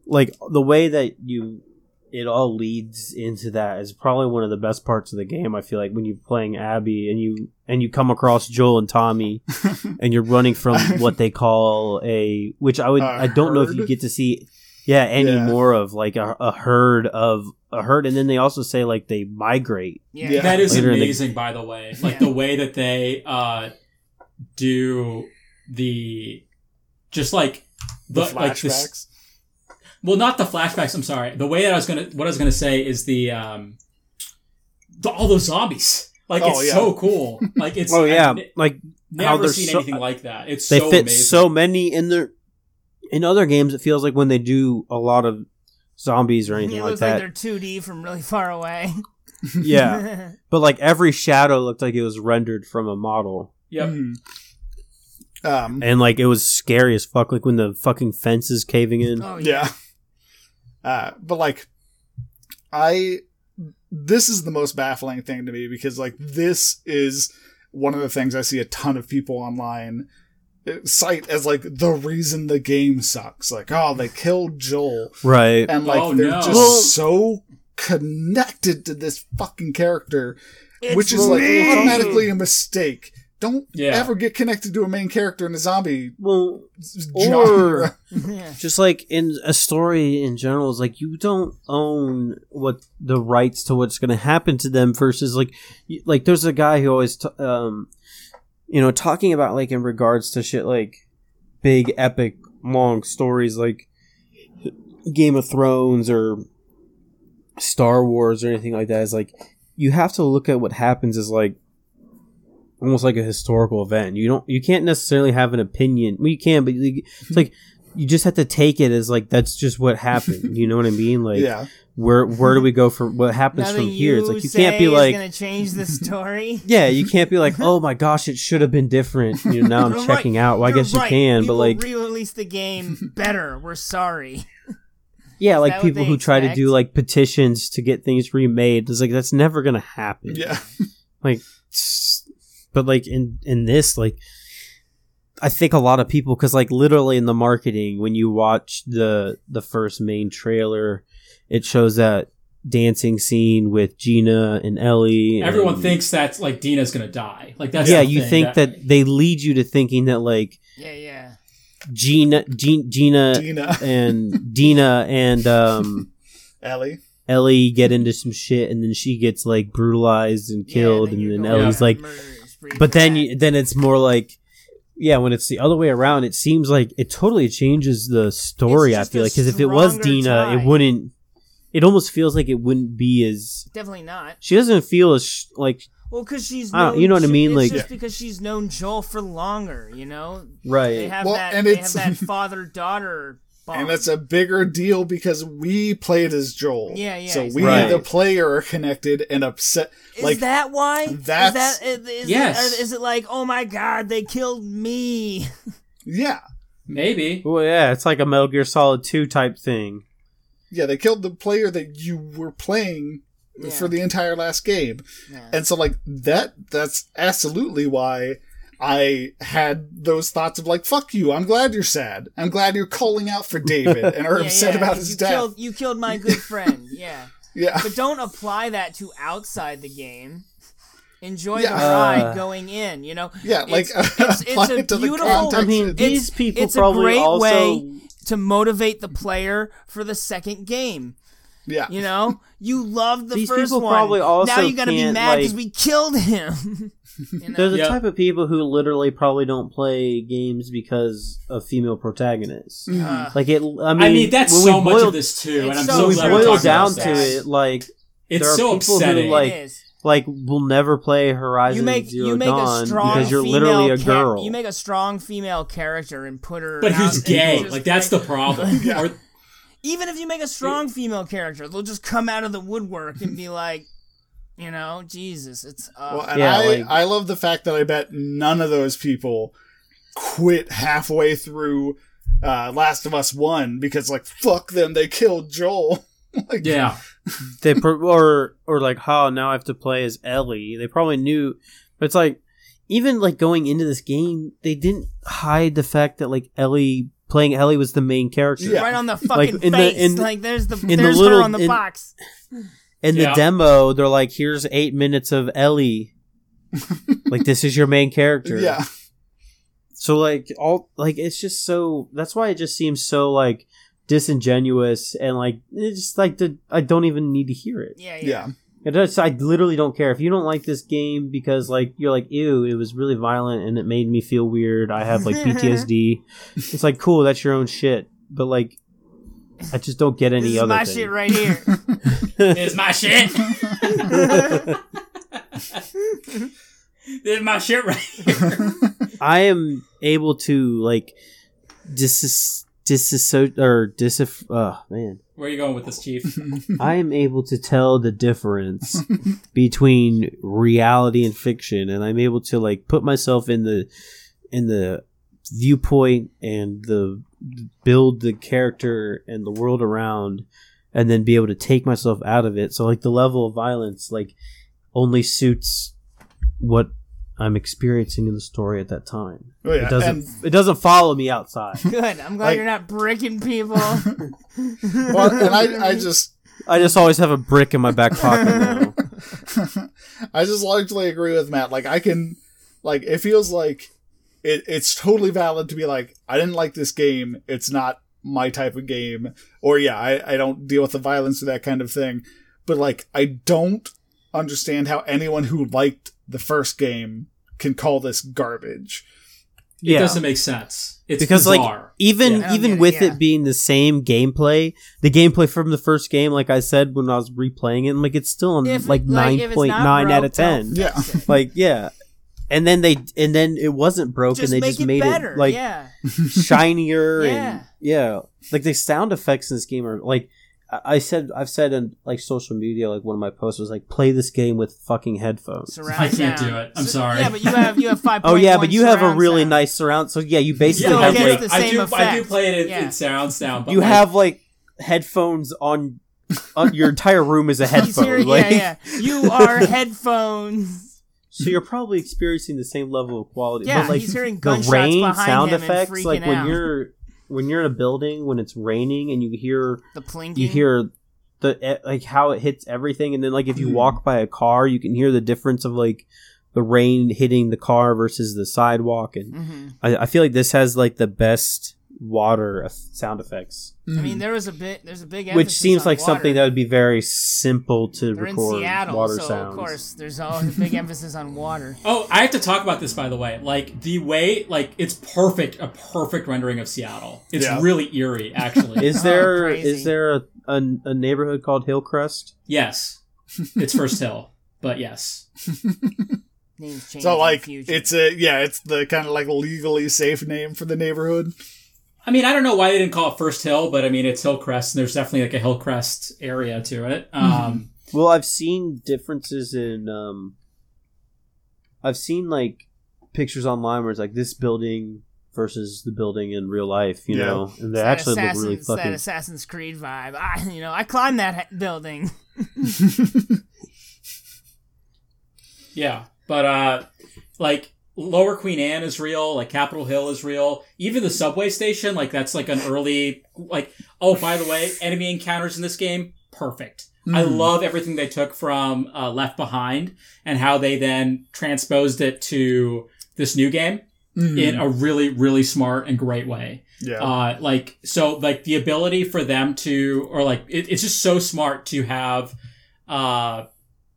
like the way that you it all leads into that is probably one of the best parts of the game. I feel like when you're playing Abby and you and you come across Joel and Tommy, and you're running from what they call a which I would A I don't know if you get to see. Yeah, any Yeah. more of like a, a herd of a herd, and then they also say like they migrate. Yeah. Yeah. That is Later in the- amazing, by the way. Like Yeah. the way that they uh, do the just like the the, like this. Flashbacks. Well, not the flashbacks. I'm sorry. The way that I was gonna, what I was gonna say is the um, the, all those zombies. Like Oh, it's yeah. so cool. Like it's. Oh yeah, I've like how never they're seen so- anything like that. It's they so fit amazing. so many in their in other games it feels like when they do a lot of zombies or anything It like looks like that they're 2D from really far away. yeah but like every shadow looked like it was rendered from a model Yep. Mhm. Um, and like it was scary as fuck like when the fucking fence is caving in oh yeah. Yeah. Uh, but like, I this is the most baffling thing to me because like this is one of the things I see a ton of people online uh, cite as like the reason the game sucks. Like, oh, they killed Joel, right and like Oh, they're no. just so connected to this fucking character, It's which is like automatically a mistake. Don't Yeah. ever get connected to a main character in a zombie well genre. yeah. just like in a story in general is like you don't own what the rights to what's going to happen to them versus like like there's a guy who always t- um you know talking about like in regards to shit like big epic long stories like Game of Thrones or Star Wars or anything like that is like you have to look at what happens as like almost like a historical event. You don't you can't necessarily have an opinion. Well, you can, but you- it's like you just have to take it as like that's just what happened. You know what I mean? Like yeah. where where do we go from what happens Nothing from here? It's like you say can't be is like gonna change the story. yeah, you can't be like, oh my gosh, it should have been different. You know, now I'm You're checking right. out. Well, I You're guess you right. can, We but like, re-release the game better. We're sorry. yeah, that like people they who try to do like petitions to get things remade. It's like that's never gonna happen. Yeah. like s- but like in in this like i think a lot of people because like literally in the marketing when you watch the the first main trailer it shows that dancing scene with gina and ellie Everyone and- thinks that's like Dina's gonna die. Like that's yeah you think that, they lead you to thinking that like Yeah, yeah. gina Gina, gina Dina, and dina and um Ellie. ellie get into some shit and then she gets like brutalized and killed yeah, and you're then ellie's on like murder spree but then you, then it's more like yeah when it's the other way around it seems like it totally changes the story i feel like because if it was dina tie. it wouldn't it almost feels like it wouldn't be as definitely not. she doesn't feel as sh- like Well, because she's known, you know what I mean, It's like- just because she's known Joel for longer. You know, right? they right have Well, that. and they it's- have that father daughter. Bond. And it's a bigger deal because we played as Joel. Yeah, yeah, So we, Right. the player, are connected and upset. Is like, that why? that's- is that is, is Yes. It, is it like, oh my god, they killed me? yeah. maybe. well yeah it's like a metal gear solid 2 type thing Yeah, they killed the player that you were playing Yeah. for the entire last game. Yeah. And so, like, that, that's absolutely why I had those thoughts of, like, fuck you, I'm glad you're sad. I'm glad you're calling out for David and are Yeah, upset yeah, about 'cause his you death. Killed, you killed my good friend. Yeah, yeah. but don't apply that to outside the game. Enjoy Yeah. the ride Uh, going in. You know. Yeah, like, It's- it's- it's a it the beautiful- i mean It's- these people it's a great also way to motivate the player for the second game. yeah. You know, you loved the These first people one. probably also now you gotta be mad because like- we killed him. you know? they're the Yeah. type of people who literally probably don't play games because of female protagonists Uh, like it i mean, I mean, that's when so we much boil- of this too, and I'm so so when we glad we're boil talking down to this. it like It's there are so people who, upsetting. like- it is. like will never play Horizon You make Zero you make Dawn a strong because you're literally a cha- girl. you make a strong female character and put her. but out who's gay? Like that's the problem. Yeah. Even if you make a strong female character, they'll just come out of the woodwork and be like, you know, Jesus, it's uh, Well, and Yeah, I, like- I love the fact that I bet none of those people quit halfway through uh, Last of Us 1 because, like, fuck them, they killed Joel. like, Yeah. they pro- or or like how now I have to play as Ellie. They probably knew, but it's like even like going into this game, they didn't hide the fact that like Ellie playing Ellie was the main character. Yeah. right on the fucking in the- face. in like there's the in the there's little- her on the in- box. In Yeah. the demo, they're like, "Here's eight minutes of Ellie." like this is your main character. Yeah. So like all like it's just so that's why it just seems so like disingenuous and like it's just like the I don't even need to hear it. Yeah, yeah. Yeah. It does. I literally don't care if you don't like this game because like you're like ew, it was really violent and it made me feel weird. I have like PTSD. it's like cool, that's your own shit. But like, I just don't get any This is other my thing. shit right here. It's my shit. This is my shit right here. I am able to like dis disassociate or dis. Oh man, Where are you going with this, Chief? I am able to tell the difference between reality and fiction, and I'm able to like put myself in the in the viewpoint and the build the character and the world around, and then be able to take myself out of it. So like the level of violence like only suits what I'm experiencing in the story at that time. Oh, yeah. It doesn't And, it doesn't follow me outside. Good. I'm glad Like- you're not bricking people. well, and I, I just I just always have a brick in my back pocket now. I just largely agree with Matt. Like I can, like it feels like it, it's totally valid to be like I didn't like this game. It's not my type of game, or yeah, I, I don't deal with the violence or that kind of thing. But like I don't understand how anyone who liked the first game can call this garbage. It Yeah. doesn't make sense. It's because like even Yeah. Even get it, with yeah. it being the same gameplay, the gameplay from the first game, like I said when I was replaying it, I'm like it's still on If- like if nine it's point not nine out of ten. Yeah. Like yeah, and then they and then it wasn't broken. Just they make just it made better. it like yeah. shinier Yeah. and yeah, like the sound effects in this game are like. I I said I've said in like social media like one of my posts was like play this game with fucking headphones. Surround I can't sound. do it. I'm So- sorry. Yeah, but you have you have five. Oh yeah, but you have a really nice surround. So yeah, you basically Still have gets like the I same do. I do play it in, Yeah. in sound sound. But you like, have like headphones on. on your entire room is a headphone. hearing, like, yeah, yeah. You are headphones. So you're probably experiencing the same level of quality. Yeah, but like he's hearing the gunshots rain behind sound him and effects, like when out. you're when you're in a building when it's raining and you hear The plinking. you hear the like how it hits everything, and then like if you Mhm. walk by a car, you can hear the difference of like the rain hitting the car versus the sidewalk, and hmm I, I feel like this has like the best water sound effects, I Mm-hmm. mean, there was a bit. There's a big. which seems on like water. something that would be very simple to They're in record Seattle, water so sounds. of course there's always a big emphasis on water. Oh, I have to talk about this by the way. Like the way, like it's perfect, a perfect rendering of Seattle. It's Yeah. really eerie, actually. Is Oh, there crazy. is there a, a, a neighborhood called Hillcrest? yes, it's First Hill, but yes, Names change. So like it's a yeah, it's the kind of like legally safe name for the neighborhood. I mean, I don't know why they didn't call it First Hill, but I mean, it's Hillcrest, and there's definitely like a Hillcrest area to it. Um, Well, I've seen differences in. Um, I've seen like pictures online where it's like this building versus the building in real life, you Yeah. know, and they It's that actually look really it's that. Assassin's Creed vibe. I, you know, I climbed that ha- building. Yeah, but uh, like Lower Queen Anne is real, like Capitol Hill is real. Even the subway station, like that's like an early, like oh by the way, enemy encounters in this game, perfect. I Mm. love everything they took from uh, Left Behind and how they then transposed it to this new game Mhm. in a really really smart and great way. yeah. Uh, like so, like the ability for them to, or like it, it's just so smart to have, uh,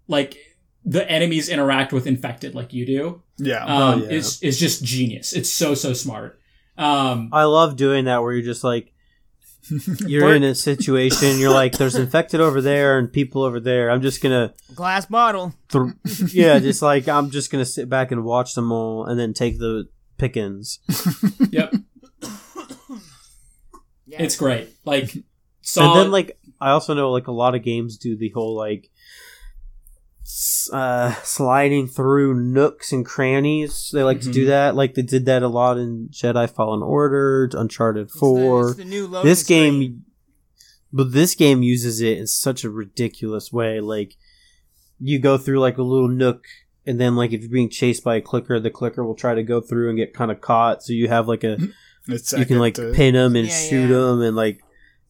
like the enemies interact with infected like you do. Yeah. Um, Oh, yeah. is is just genius. It's so so smart. Um, I love doing that where you're just like. You're in a situation. You're like, there's infected over there and people over there. I'm just gonna, Glass bottle. th- yeah, just like I'm just gonna sit back and watch them all, and then take the pickings. yep, Yeah. it's great. Like solid. And then like I also know like a lot of games do the whole like s- uh sliding through nooks and crannies. They like to do Mhm. that. Like they did that a lot in Jedi Fallen Order, Uncharted It's the- 4. it's the new loading this game screen. but this game uses it in such a ridiculous way. Like you go through like a little nook and then like if you're being chased by a clicker, the clicker will try to go through and get kind of caught. So you have like a It's you can like to- pin them and Yeah, shoot yeah. them and like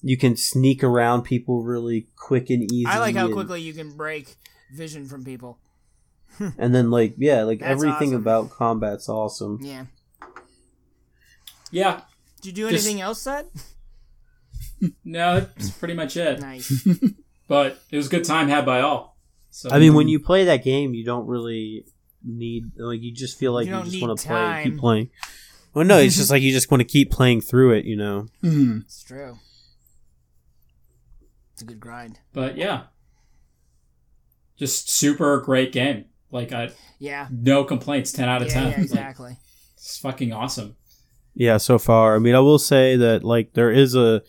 you can sneak around people really quick and easy. I like how and, quickly you can break vision from people. And then like yeah, like That's everything awesome. about combat's awesome. Yeah. yeah, Did you do Just- anything else, Seth? no, that's pretty much it. Nice. But it was a good time had by all. So I mean, when you play that game, you don't really need like you just feel like You you, just want to play, keep playing. Well, no, it's just like you just want to keep playing through it, you know. Mhm. It's true. It's a good grind. But yeah, just super great game. Like I Yeah. no complaints. Ten out of Yeah, ten. yeah, Like, exactly. it's fucking awesome. Yeah, so far. I mean, I will say that like there is a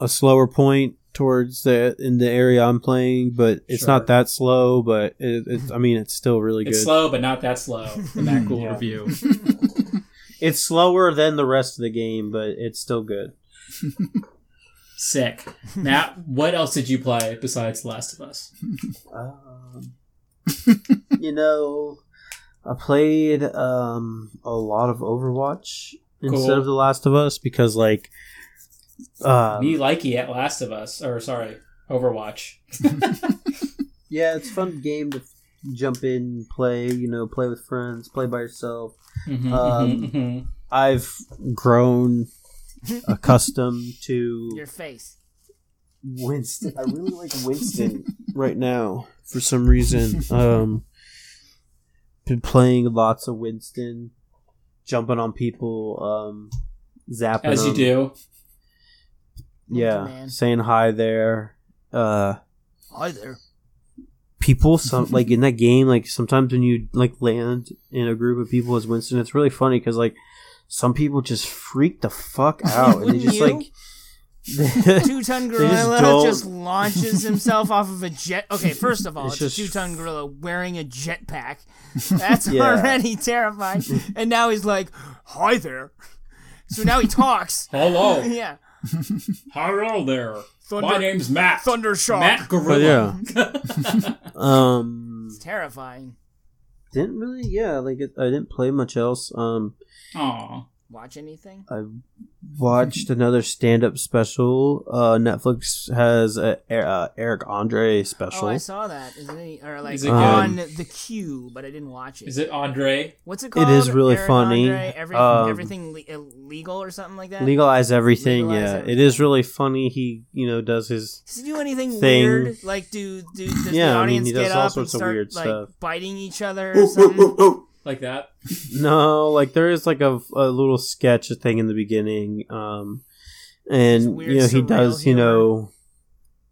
a slower point towards the in the area I'm playing, but it's Sure. not that slow. But it, it's I mean, it's still really It's good. slow, but not that slow. In that Cool review. It's slower than the rest of the game, but it's still good. Sick. Matt, what else did you play besides The Last of Us? Um, you know, I played um, a lot of Overwatch Cool. instead of The Last of Us because, like, uh, Me likey at Last of Us, or sorry, Overwatch. yeah, it's a fun game to jump in, play. You know, play with friends, play by yourself. Mhm, Um, mhm, mhm. I've grown accustomed to Your face. Winston. I really like Winston right now for some reason. Um, been playing lots of Winston, jumping on people, um, zapping As you them. do. Yeah, Man. saying hi there. Uh, Hi there. people some like in that game like sometimes when you like land in a group of people as Winston it's really funny because like some people just freak the fuck out and they Wouldn't just you? like Two ton They just gorilla just, launches himself off of a jet. Okay, first of all, It's it's, a two ton gorilla wearing a jetpack. That's Yeah. already terrifying. And now he's like, "Hi there." So now he talks. Hello. yeah, Hello there. Thunder- My name's Matt. Thundershock. Matt but Gorilla. yeah um It's terrifying. didn't really yeah like it, I didn't play much else um Aw. Watch anything? I watched another stand-up special uh Netflix has a, a Eric Andre special Oh, I saw that. Is it or like Is it on good? the queue, but I didn't watch it. Is it Andre? What's it called? It is really Eric funny. Andre? Every, Um, everything le- illegal or something like that. legalize everything Legalize yeah everything. it is really funny he you know does his Does he do anything thing. weird? Like, do do does Yeah, the I mean, audience he does get all up and sorts of start weird like stuff. biting each other or something? Like that? No, like there is like a, a little sketch thing in the beginning, um, and weird, you know he surreal does you know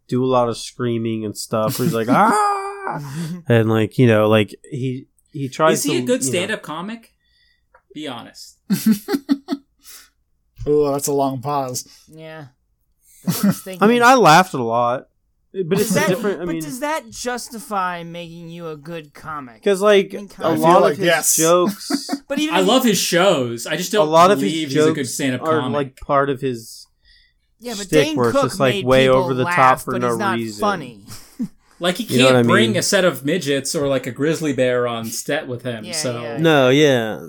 do a lot of screaming and stuff. Where he's like ah, and like you know like he he tries. Is he to, a good stand up comic? Be honest. Oh, that's a long pause. yeah. I mean. I laughed a lot, but Does it's that, different. I but mean, does that justify making you a good comic? because like I mean, a kinda. I feel lot like of his yes. jokes But even I love his shows. I just a don't lot of his believe he's a good jokes stand up are comic. like part of his yeah, but shtick Dane where it's Cook just, like, way over the laugh, top for but no it's not reason. funny. Like he can't what I bring mean? a set of midgets or like a grizzly bear on set with him. Yeah, so yeah. no, yeah.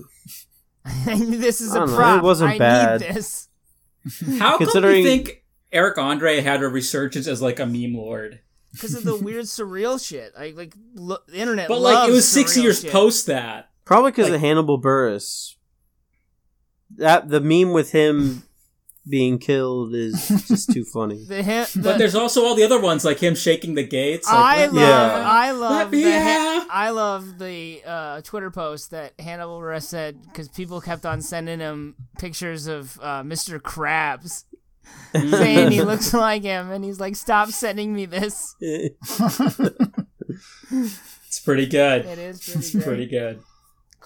this is I a don't know, prop. it wasn't I bad. need this. how come Considering- you think Eric Andre had a resurgence as like a meme lord? because of the weird surreal shit. Like like lo- the internet. But like it was six years shit. post that. Probably because Like- of Hannibal Buress. That the meme with him being killed is just too funny. The, ha- the But there's also all the other ones like him shaking the gates. Like, I love, Yeah. I love, the ha- I love the uh, Twitter post that Hannibal Buress said because people kept on sending him pictures of uh, Mr. Krabs, saying he looks like him, and he's like, "Stop sending me this." It's pretty good. It is pretty It's great. pretty good.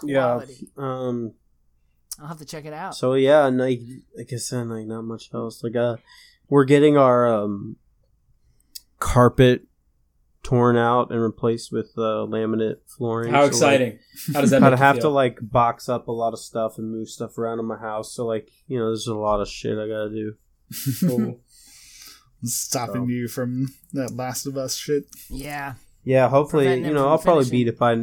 yeah. Um. I'll have to check it out. So yeah, and like like I said, like not much else. Like uh, we're getting our um, carpet torn out and replaced with uh, laminate flooring. How So, exciting! How does that Like, make I'd have feel? to like box up a lot of stuff and move stuff around in my house. So like you know, there's a lot of shit I gotta do. Cool. Stopping So. you from that Last of Us shit. Yeah. Yeah, hopefully, Preventing you know, I'll probably beat it by.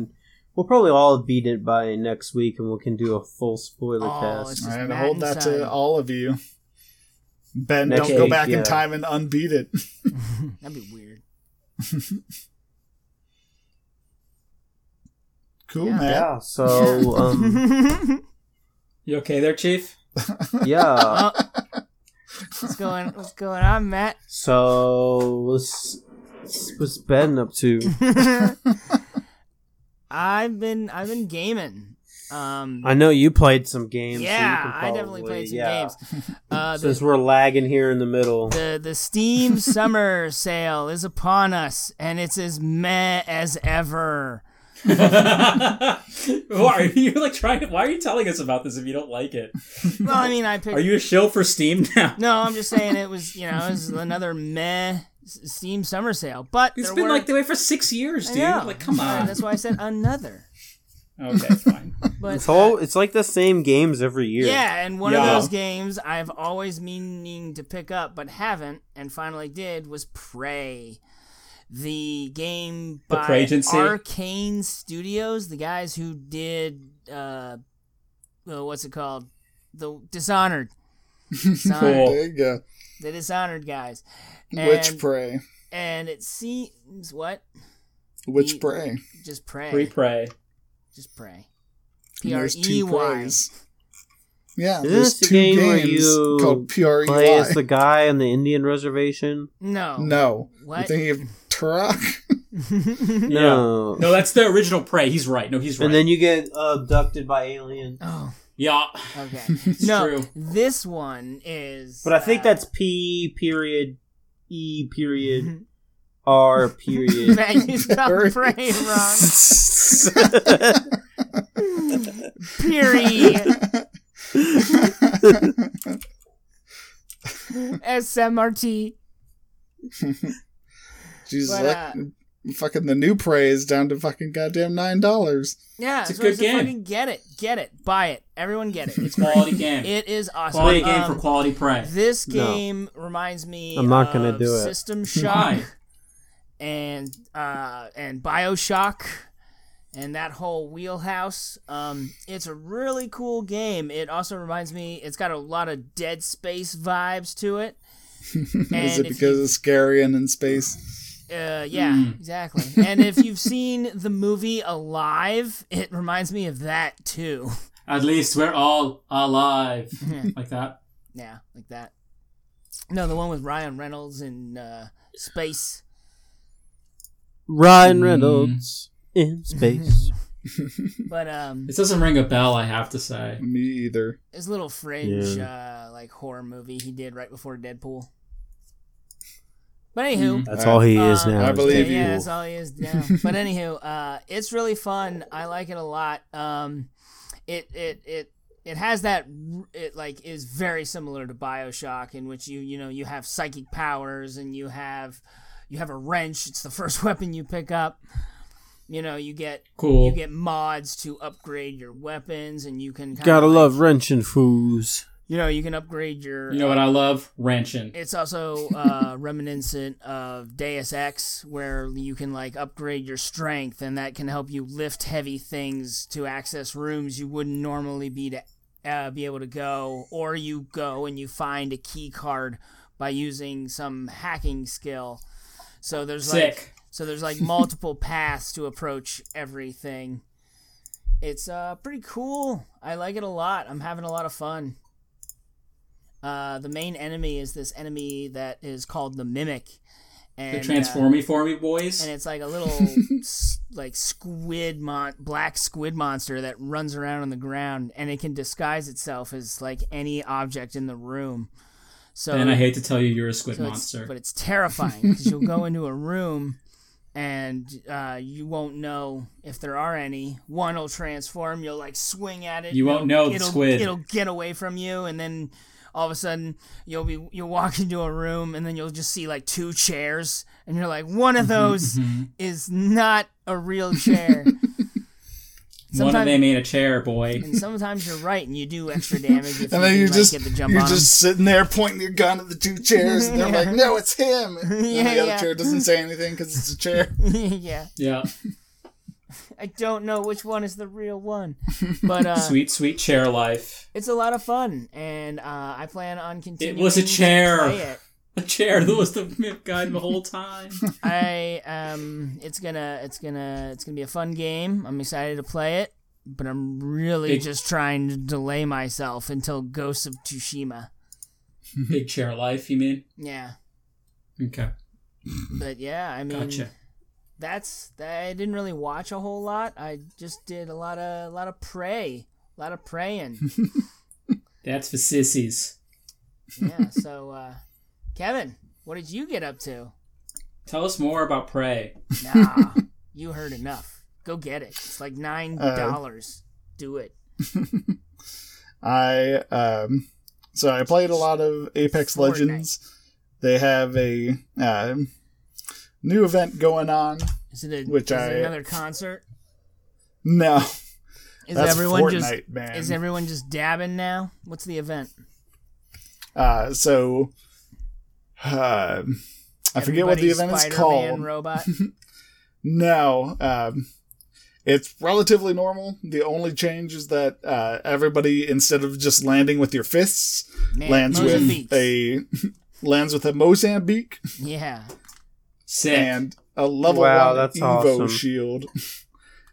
We'll probably all beat it by next week, and we can do a full spoiler Oh, cast. it's All just I hold that inside. to all of you. Ben, Next don't go week, back yeah. in time and unbeat it. That'd be weird. Cool, Yeah. man. Yeah. So, um, You okay there, Chief? yeah. What's going What's going on, Matt? So, what's what's Ben up to? I've been I've been gaming. Um, I know you played some games. so yeah, can I definitely played some yeah. games. Uh, the, Since we're lagging here in the middle, the the Steam Summer Sale is upon us, and it's as meh as ever. why are you like trying? Why are you telling us about this if you don't like it? Well, I mean, I picked. Are you a show for Steam now? No, I'm just saying it was you know it was another meh Steam Summer Sale, but it's been were- like the way for six years, dude. Like, come Right, on. That's why I said another. Okay, fine. But it's all it's like the same games every year. Yeah, and one Yeah. of those games I've always meaning to pick up but haven't, and finally did, was Prey. The game by Prey Agency? Arkane Studios, the guys who did uh, uh what's it called? The Dishonored. Dishonored. Cool. There you go. The Dishonored guys. Which And- prey? And it seems what? Which the- prey? Just pray. Pre pray. Just pray. And P R There's E two Y. preys. Yeah, Isn't this the two game where you called PREY. Play as the guy on the Indian reservation. No. No, What? you're thinking of Turok. No. No, that's the original Prey. He's right. No, he's right. And then you get abducted by aliens. Oh, yeah. okay. No, true. this one is. But I think uh, that's P period E period R period. Matt, you spelled pray wrong. Period. SMRT. Jesus, But, look, uh, fucking the new prey is down to fucking goddamn nine dollars. Yeah, It's a that's what I good game. Fucking get it, get it, buy it. Everyone get it. It's a Quality game. It is awesome. quality game Um, for quality Prey. This No. game reminds me. I'm not gonna do it. System Shock and uh, and Bioshock and that whole wheelhouse. Um, it's a really cool game. It also reminds me. It's got a lot of Dead Space vibes to it. is it if because it's scary and in space? Uh, yeah, Hmm. exactly. And if you've seen the movie Alive, it reminds me of that too. At least we're all alive. like that. Yeah, like that. No, the one with Ryan Reynolds in uh, space. Ryan Mm. Reynolds in space. But um, This doesn't ring a bell, I have to say. Me either. his little fringe uh, like horror movie he did right before Deadpool. But anywho, That's all he is Uh, now. I believe yeah, you. yeah, that's all he is now. but anywho, uh, it's really fun. I like it a lot. Um, it it it it has that it like is very similar to Bioshock, in which you you know you have psychic powers and you have you have a wrench. It's the first weapon you pick up. You know, you get Cool. you get mods to upgrade your weapons, and you can kinda Gotta like- love wrenching fools. You know, you can upgrade your You know what I love? Ranching. it's also uh, reminiscent of Deus Ex, where you can like upgrade your strength, and that can help you lift heavy things to access rooms you wouldn't normally be to uh, be able to go, or you go and you find a key card by using some hacking skill. So there's like Sick. so there's like multiple paths to approach everything. It's uh pretty cool. I like it a lot. I'm having a lot of fun. Uh, the main enemy is this enemy that is called the Mimic, and The uh, for me boys. and it's like a little s- like squid mon- black squid monster that runs around on the ground, and it can disguise itself as like any object in the room. So And I hate to tell you, you're a squid so monster. It's, but it's terrifying because you'll go into a room and uh, you won't know if there are any. One will transform. You'll like swing at it. You won't it'll- know the squid. It'll get away from you, and then all of a sudden you'll be you'll walk into a room and then you'll just see like two chairs and you're like one of mm-hmm, those mm-hmm. is not a real chair. One of them ain't a chair, boy. and sometimes you're right and you do extra damage if And then you can, just like, get the jump you're on 'em. just sitting there pointing your gun at the two chairs, and they're Yeah. like, "No, it's him." And Yeah, the other yeah. chair doesn't say anything because it's a chair. yeah. Yeah. I don't know which one is the real one. But uh Sweet, sweet chair life. it's a lot of fun and uh I plan on continuing It was a chair. A chair that was the guide the whole time. I um it's gonna it's gonna it's gonna be a fun game. I'm excited to play it, but I'm really Big- just trying to delay myself until Ghost of Tsushima. Big chair life, you mean? Yeah. Okay. But yeah, I mean Gotcha. That's I didn't really watch a whole lot. I just did a lot of a lot of pray. A lot of praying. That's for sissies. yeah, so uh Kevin, what did you get up to? Tell us more about Prey. Nah, you heard enough. Go get it. It's like nine Uh, dollars. Do it. I um, so I played a lot of Apex Fortnite. Legends. They have a uh, new event going on. Is it a, Which is I- it another concert? No, Is that's everyone Fortnite, just man. is everyone just dabbing now? What's the event? uh, so uh, I forget what the event is Spider-Man called. Robot. No, um, it's relatively normal. The only change is that uh, everybody, instead of just landing with your fists, Man, lands with a lands with a Mozambique yeah. Sick. and a level Wow, one that's Evo awesome. shield.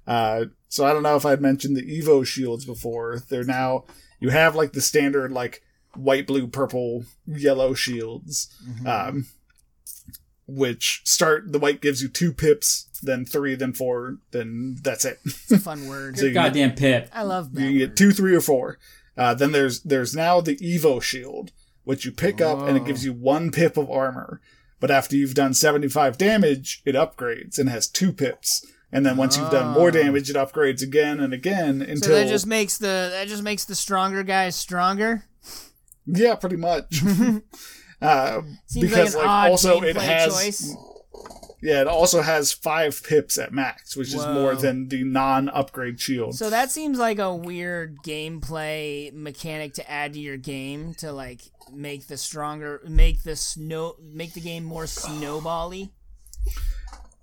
Uh, so I don't know if I'd mentioned the Evo shields before. They're now you have like the standard like white, blue, purple, yellow shields. Mm-hmm. Um, which start the white gives you two pips, then three, then four, then that's it. It's a fun word. So you, Goddamn Pip. I love that. you word. get two, three, or four. Uh, then there's there's now the Evo shield, which you pick up and it gives you one pip of armor. But after you've done 75 damage, it upgrades and has two pips. And then once you've done more Oh. damage, it upgrades again and again until So that just makes the that just makes the stronger guys stronger. yeah, pretty much. uh, because like like also it has choice. Yeah, it also has five pips at max, which is more than the non-upgrade shield. So that seems like a weird gameplay mechanic to add to your game to like make the stronger make the snow make the game more snowbally.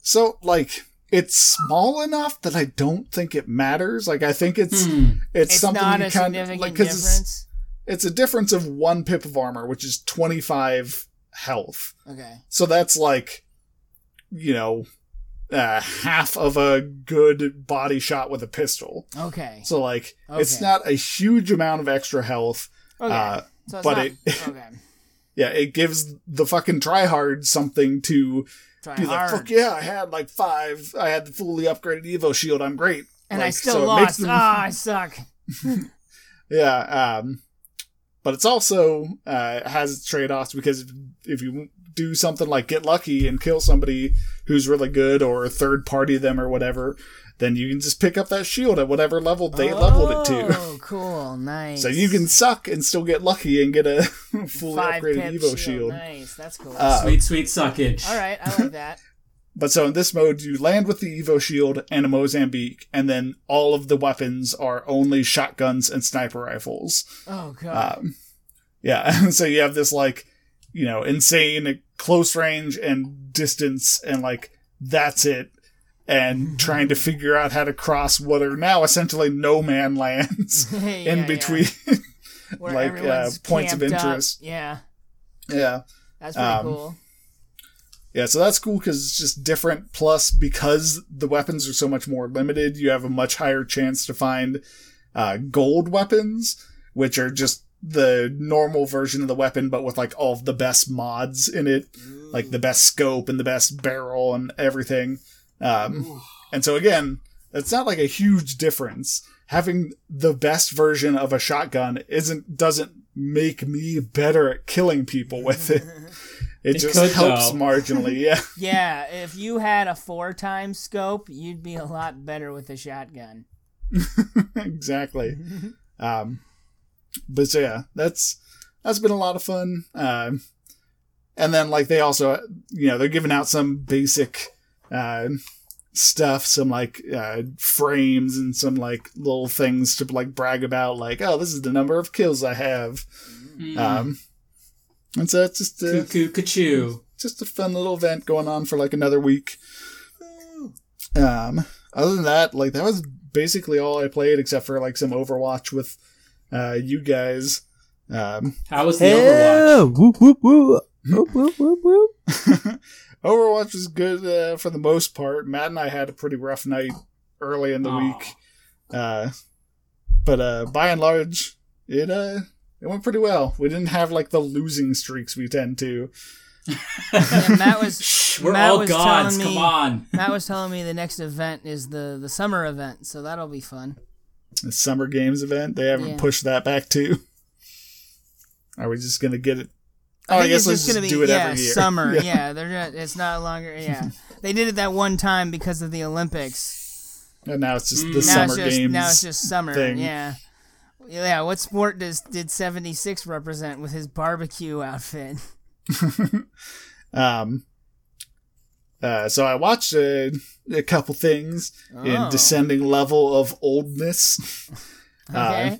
So like it's small enough that I don't think it matters. Like I think it's Hmm. it's, It's something not a kind significant like because it's, it's a difference of one pip of armor, which is twenty five health. Okay. So that's like you know uh, half of a good body shot with a pistol. Okay. So like it's not a huge amount of extra health. Okay. Uh, so but not, it- okay. yeah, it gives the fucking tryhard something to Try be like, fuck yeah, I had like five, I had the fully upgraded Evo shield, I'm great. and I still so lost. them- Ah, I suck. Yeah, um, but it's also uh, has its trade offs because if, if you do something like get lucky and kill somebody who's really good or third party them or whatever, then you can just pick up that shield at whatever level they leveled it to. Oh, cool. Nice. So you can suck and still get lucky and get a fully Five upgraded pip Evo shield. Nice. That's cool. Uh, Sweet, sweet suckage. All right. I like that. But so in this mode, you land with the Evo shield and a Mozambique, and then all of the weapons are only shotguns and sniper rifles. Oh god. Um, yeah, so you have this like, you know, insane at close range and distance, and like that's it. And trying to figure out how to cross what are now essentially no man lands Yeah, in yeah. between. Where like, uh, points of camped up. interest. Yeah. yeah. That's pretty Um, cool. Yeah, so that's cool because it's just different. Plus, because the weapons are so much more limited, you have a much higher chance to find uh, gold weapons, which are just the normal version of the weapon, but with like all of the best mods in it, like the best scope and the best barrel and everything. Um, and so again, it's not like a huge difference. Having the best version of a shotgun isn't doesn't make me better at killing people with it. It, It just could, helps though. marginally, yeah. Yeah, if you had a four times scope, you'd be a lot better with a shotgun. exactly. Um, but so yeah, that's that's been a lot of fun. Um, and then like they also, you know, they're giving out some basic uh, stuff, some like uh, frames and some like little things to like brag about, like oh, this is the number of kills I have. Mm. Um, and so it's just uh, Cuckoo, cuckoo. just a fun little event going on for like another week. Um, other than that, like that was basically all I played except for like some Overwatch with uh you guys. Um, How was the Overwatch? Hell, whoop whoop whoop. Whoop, whoop, whoop, whoop. Overwatch was good uh, for the most part. Matt and I had a pretty rough night early in the Aw. week, uh, but uh, by and large, it uh, it went pretty well. We didn't have like the losing streaks we tend to. Matt was Shh, we're Matt all was gods. telling Come on. Matt was telling me the next event is the the summer event, so that'll be fun. The Summer Games event they haven't Yeah. pushed that back too. Are we just gonna get it? Oh, I I, guess it's let's just just gonna be do it yeah every year. summer. Yeah, they're not, it's not longer. Yeah, they did it that one time because of the Olympics. And now it's just the Mm. now Summer just Games. now it's just summer. thing. Yeah, yeah. What sport does did seventy six represent with his barbecue outfit? Um, uh, so I watched a, a couple things in Oh. descending level of oldness. Uh, Okay,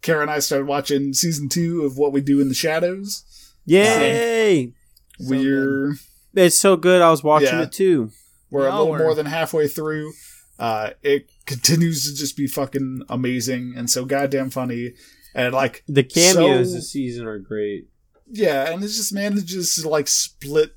Kara and I started watching season two of What We Do in the Shadows. Yay! So we're It's so good. I was watching Yeah. it too. we're a Y'all little more than halfway through. Uh, it continues to just be fucking amazing and so goddamn funny. And like, The cameos So- this season are great. yeah, and it just manages to like split,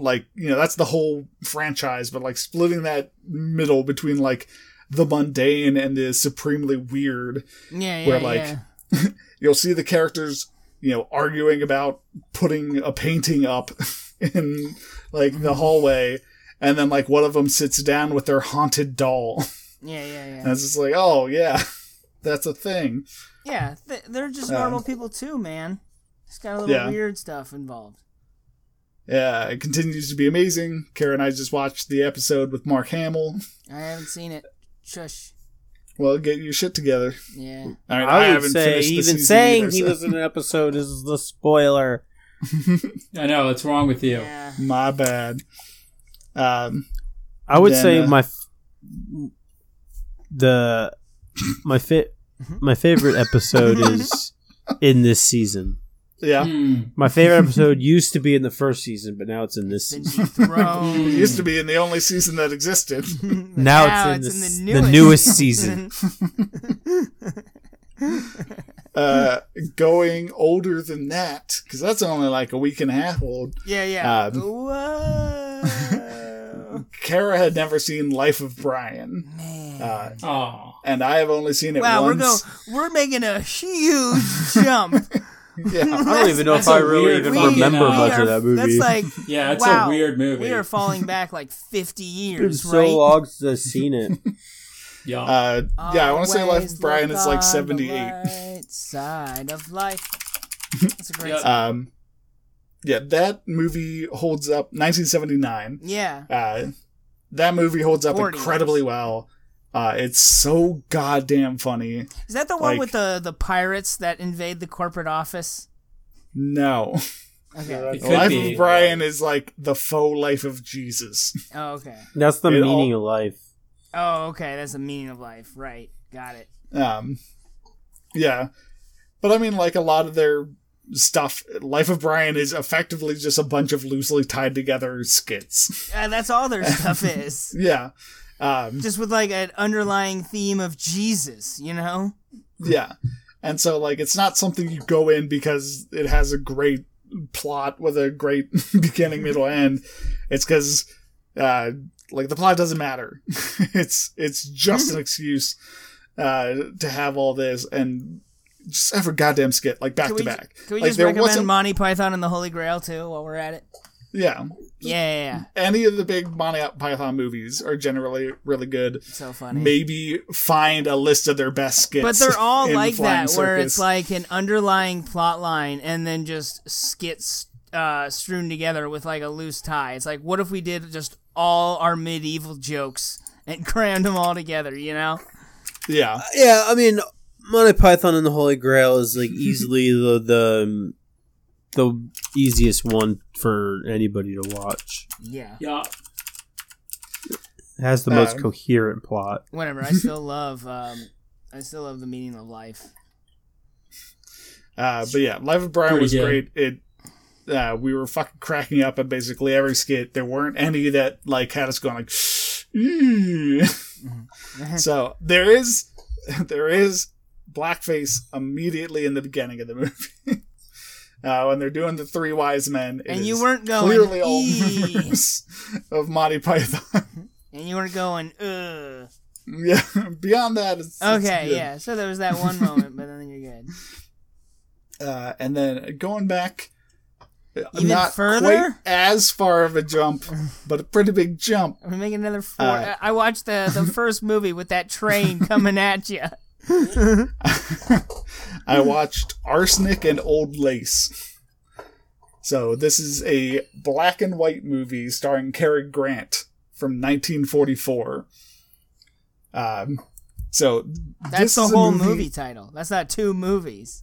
like you know, that's the whole franchise, but like splitting that middle between like the mundane and the supremely weird. yeah, yeah, where, like, yeah. You'll see the characters, you know, arguing about putting a painting up in like the hallway, and then like one of them sits down with their haunted doll, yeah, yeah, yeah and it's just like, oh yeah, that's a thing. Yeah, th- they're just Um, normal people too, man. Just got a little Yeah. weird stuff involved. Yeah, it continues to be amazing. Kara and I just watched the episode with Mark Hamill. I haven't seen it. Shush. Well, get your shit together. Yeah. I, mean, I, I, would haven't say finished even season saying either, he so- was in an episode is the spoiler. I know what's wrong with you. Yeah. My bad. Um, I would Then, say uh, my f- the my fit my favorite episode is in this season. Yeah, Hmm. My favorite episode used to be in the first season, but now it's in this Been season. it used to be in the only season that existed. Now, it's, in, the, the newest season. uh, going older than that because that's only like a week and a half old. yeah, yeah. Um, Whoa. Kara had never seen Life of Brian, Man. uh, Oh. and I have only seen it once. wow, we're once. go we're making a huge jump. yeah, I don't even know if I really even fucking, remember much are- of that movie. That's like Yeah, it's wow, a weird movie. We are falling back like fifty it's years, so right? long since I've seen it. yeah. uh, yeah. I want to say Life Brian look is like seventy-eight. right side of life. That's a great. Yeah. Um, yeah, that movie holds up. 1979. yeah. Uh, that movie holds up 40 incredibly well. Uh, it's so goddamn funny. Is that the one like- with the the pirates that invade the corporate office? No, Okay. It Life be. of Brian is like the faux life of Jesus. Oh, okay. That's the It meaning all- of life. Oh, okay. That's the meaning of life. Right. Got it. Um, yeah, but I mean, like a lot of their stuff, Life of Brian is effectively just a bunch of loosely tied together skits. Uh, that's all their stuff is. Yeah, um, Just with like an underlying theme of Jesus, you know? yeah, and so like it's not something you go in because it has a great plot with a great beginning, middle, end. It's because uh, like the plot doesn't matter. it's it's just an excuse uh, to have all this and just have a goddamn skit like back Can to we, back. can we like just recommend Monty Python and the Holy Grail too while we're at it? yeah. Yeah, yeah, yeah. Any of the big Monty Python movies are generally really good. So funny. Maybe find a list of their best skits. But they're all in like Flying that, where it's like an underlying plot line and then just skits uh, strewn together with like a loose tie. It's like, what if we did just all our medieval jokes and crammed them all together, you know? yeah, Yeah, I mean, Monty Python and the Holy Grail is like easily the the um, the easiest one for anybody to watch. Yeah. Yeah. It has the most Um, coherent plot. Whatever. I still love. Um, I still love the meaning of life. Uh, but yeah, Life of Brian Pretty was good. great. It uh, we were fucking cracking up at basically every skit. There weren't any that like had us going like. "Mm." so there is there is blackface immediately in the beginning of the movie. Uh, when they're doing the three wise men, And you weren't going, clearly all members of Monty Python. And you weren't going, ugh. yeah, beyond that, it's, it's Okay, good. yeah. So there was that one moment, but then you're good. Uh, and then going back, uh, Even not further? quite as far of a jump, but a pretty big jump. We making another four? Uh, I watched the the first movie with that train coming at you. I watched Arsenic and Old Lace. So this is a black and white movie starring Cary Grant from 1944. Um, so That's the whole movie. title. That's not two movies.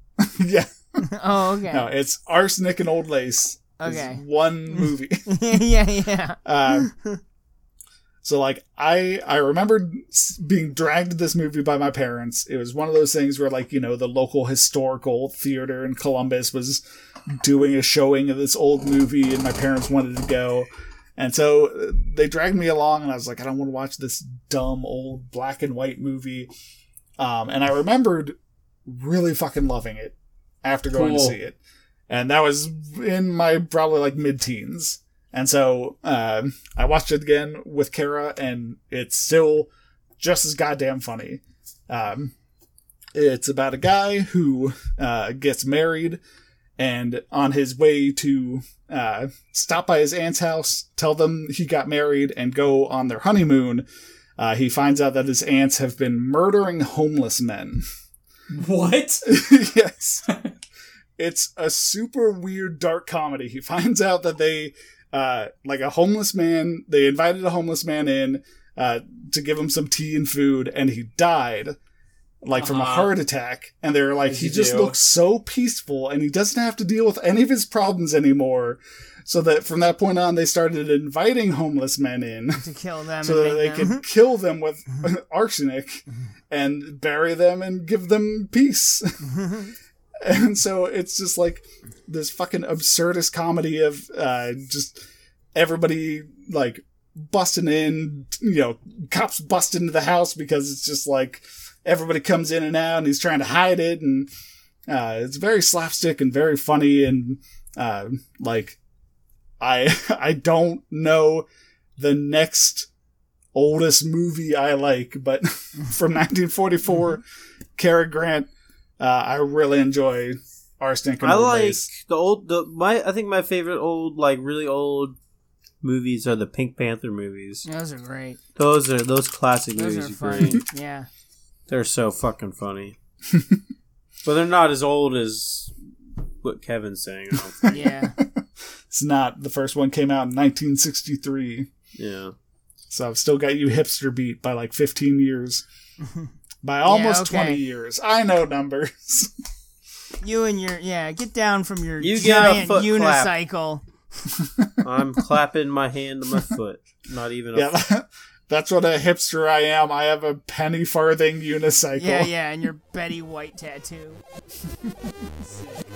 yeah, oh, okay. no, it's Arsenic and Old Lace. Okay. one movie. yeah, yeah. Um, so like I I remember being dragged to this movie by my parents. It was one of those things where like you know the local historical theater in Columbus was doing a showing of this old movie, and my parents wanted to go. And so uh, they dragged me along, and I was like, I don't want to watch this dumb old black and white movie. Um, and I remembered really fucking loving it after going to see it, and that was in my probably like mid teens. And so um, I watched it again with Kara, and it's still just as goddamn funny. Um, it's about a guy who uh, gets married, and on his way to uh, stop by his aunt's house, tell them he got married, and go on their honeymoon, uh, he finds out that his aunts have been murdering homeless men. What? yes. It's a super weird dark comedy. He finds out that they, uh, like a homeless man, they invited a homeless man in, uh, to give him some tea and food, and he died, like from a Uh-huh. heart attack. And they're like, As he just do. looks so peaceful, and he doesn't have to deal with any of his problems anymore. So that from that point on, they started inviting homeless men in To kill them so that they them. could kill them with arsenic and bury them and give them peace. and so it's just like this fucking absurdist comedy of uh, just everybody like busting in, you know, cops bust into the house because it's just like everybody comes in and out and he's trying to hide it. And uh, it's very slapstick and very funny. And uh, like I I don't know the next oldest movie I like, but from 1944, Cary Grant, uh, I really enjoy Arsenic and I Old like Lace. the old the my I think my favorite old like really old movies are the Pink Panther movies. Those are great. Those are those classic Those movies are are funny. great. yeah. They're so fucking funny. but they're not as old as what Kevin's saying. I don't think. Yeah. It's not the first one came out in 1963, yeah. so I've still got you hipster beat by like 15 years. By almost okay. 20 years. I know numbers. You and your yeah, get down from your You get a giant foot unicycle. I'm clapping my hand to my foot. Not even a yeah, that's what a hipster I am. I have a penny farthing unicycle. Yeah, yeah, and your Betty White tattoo. Sick.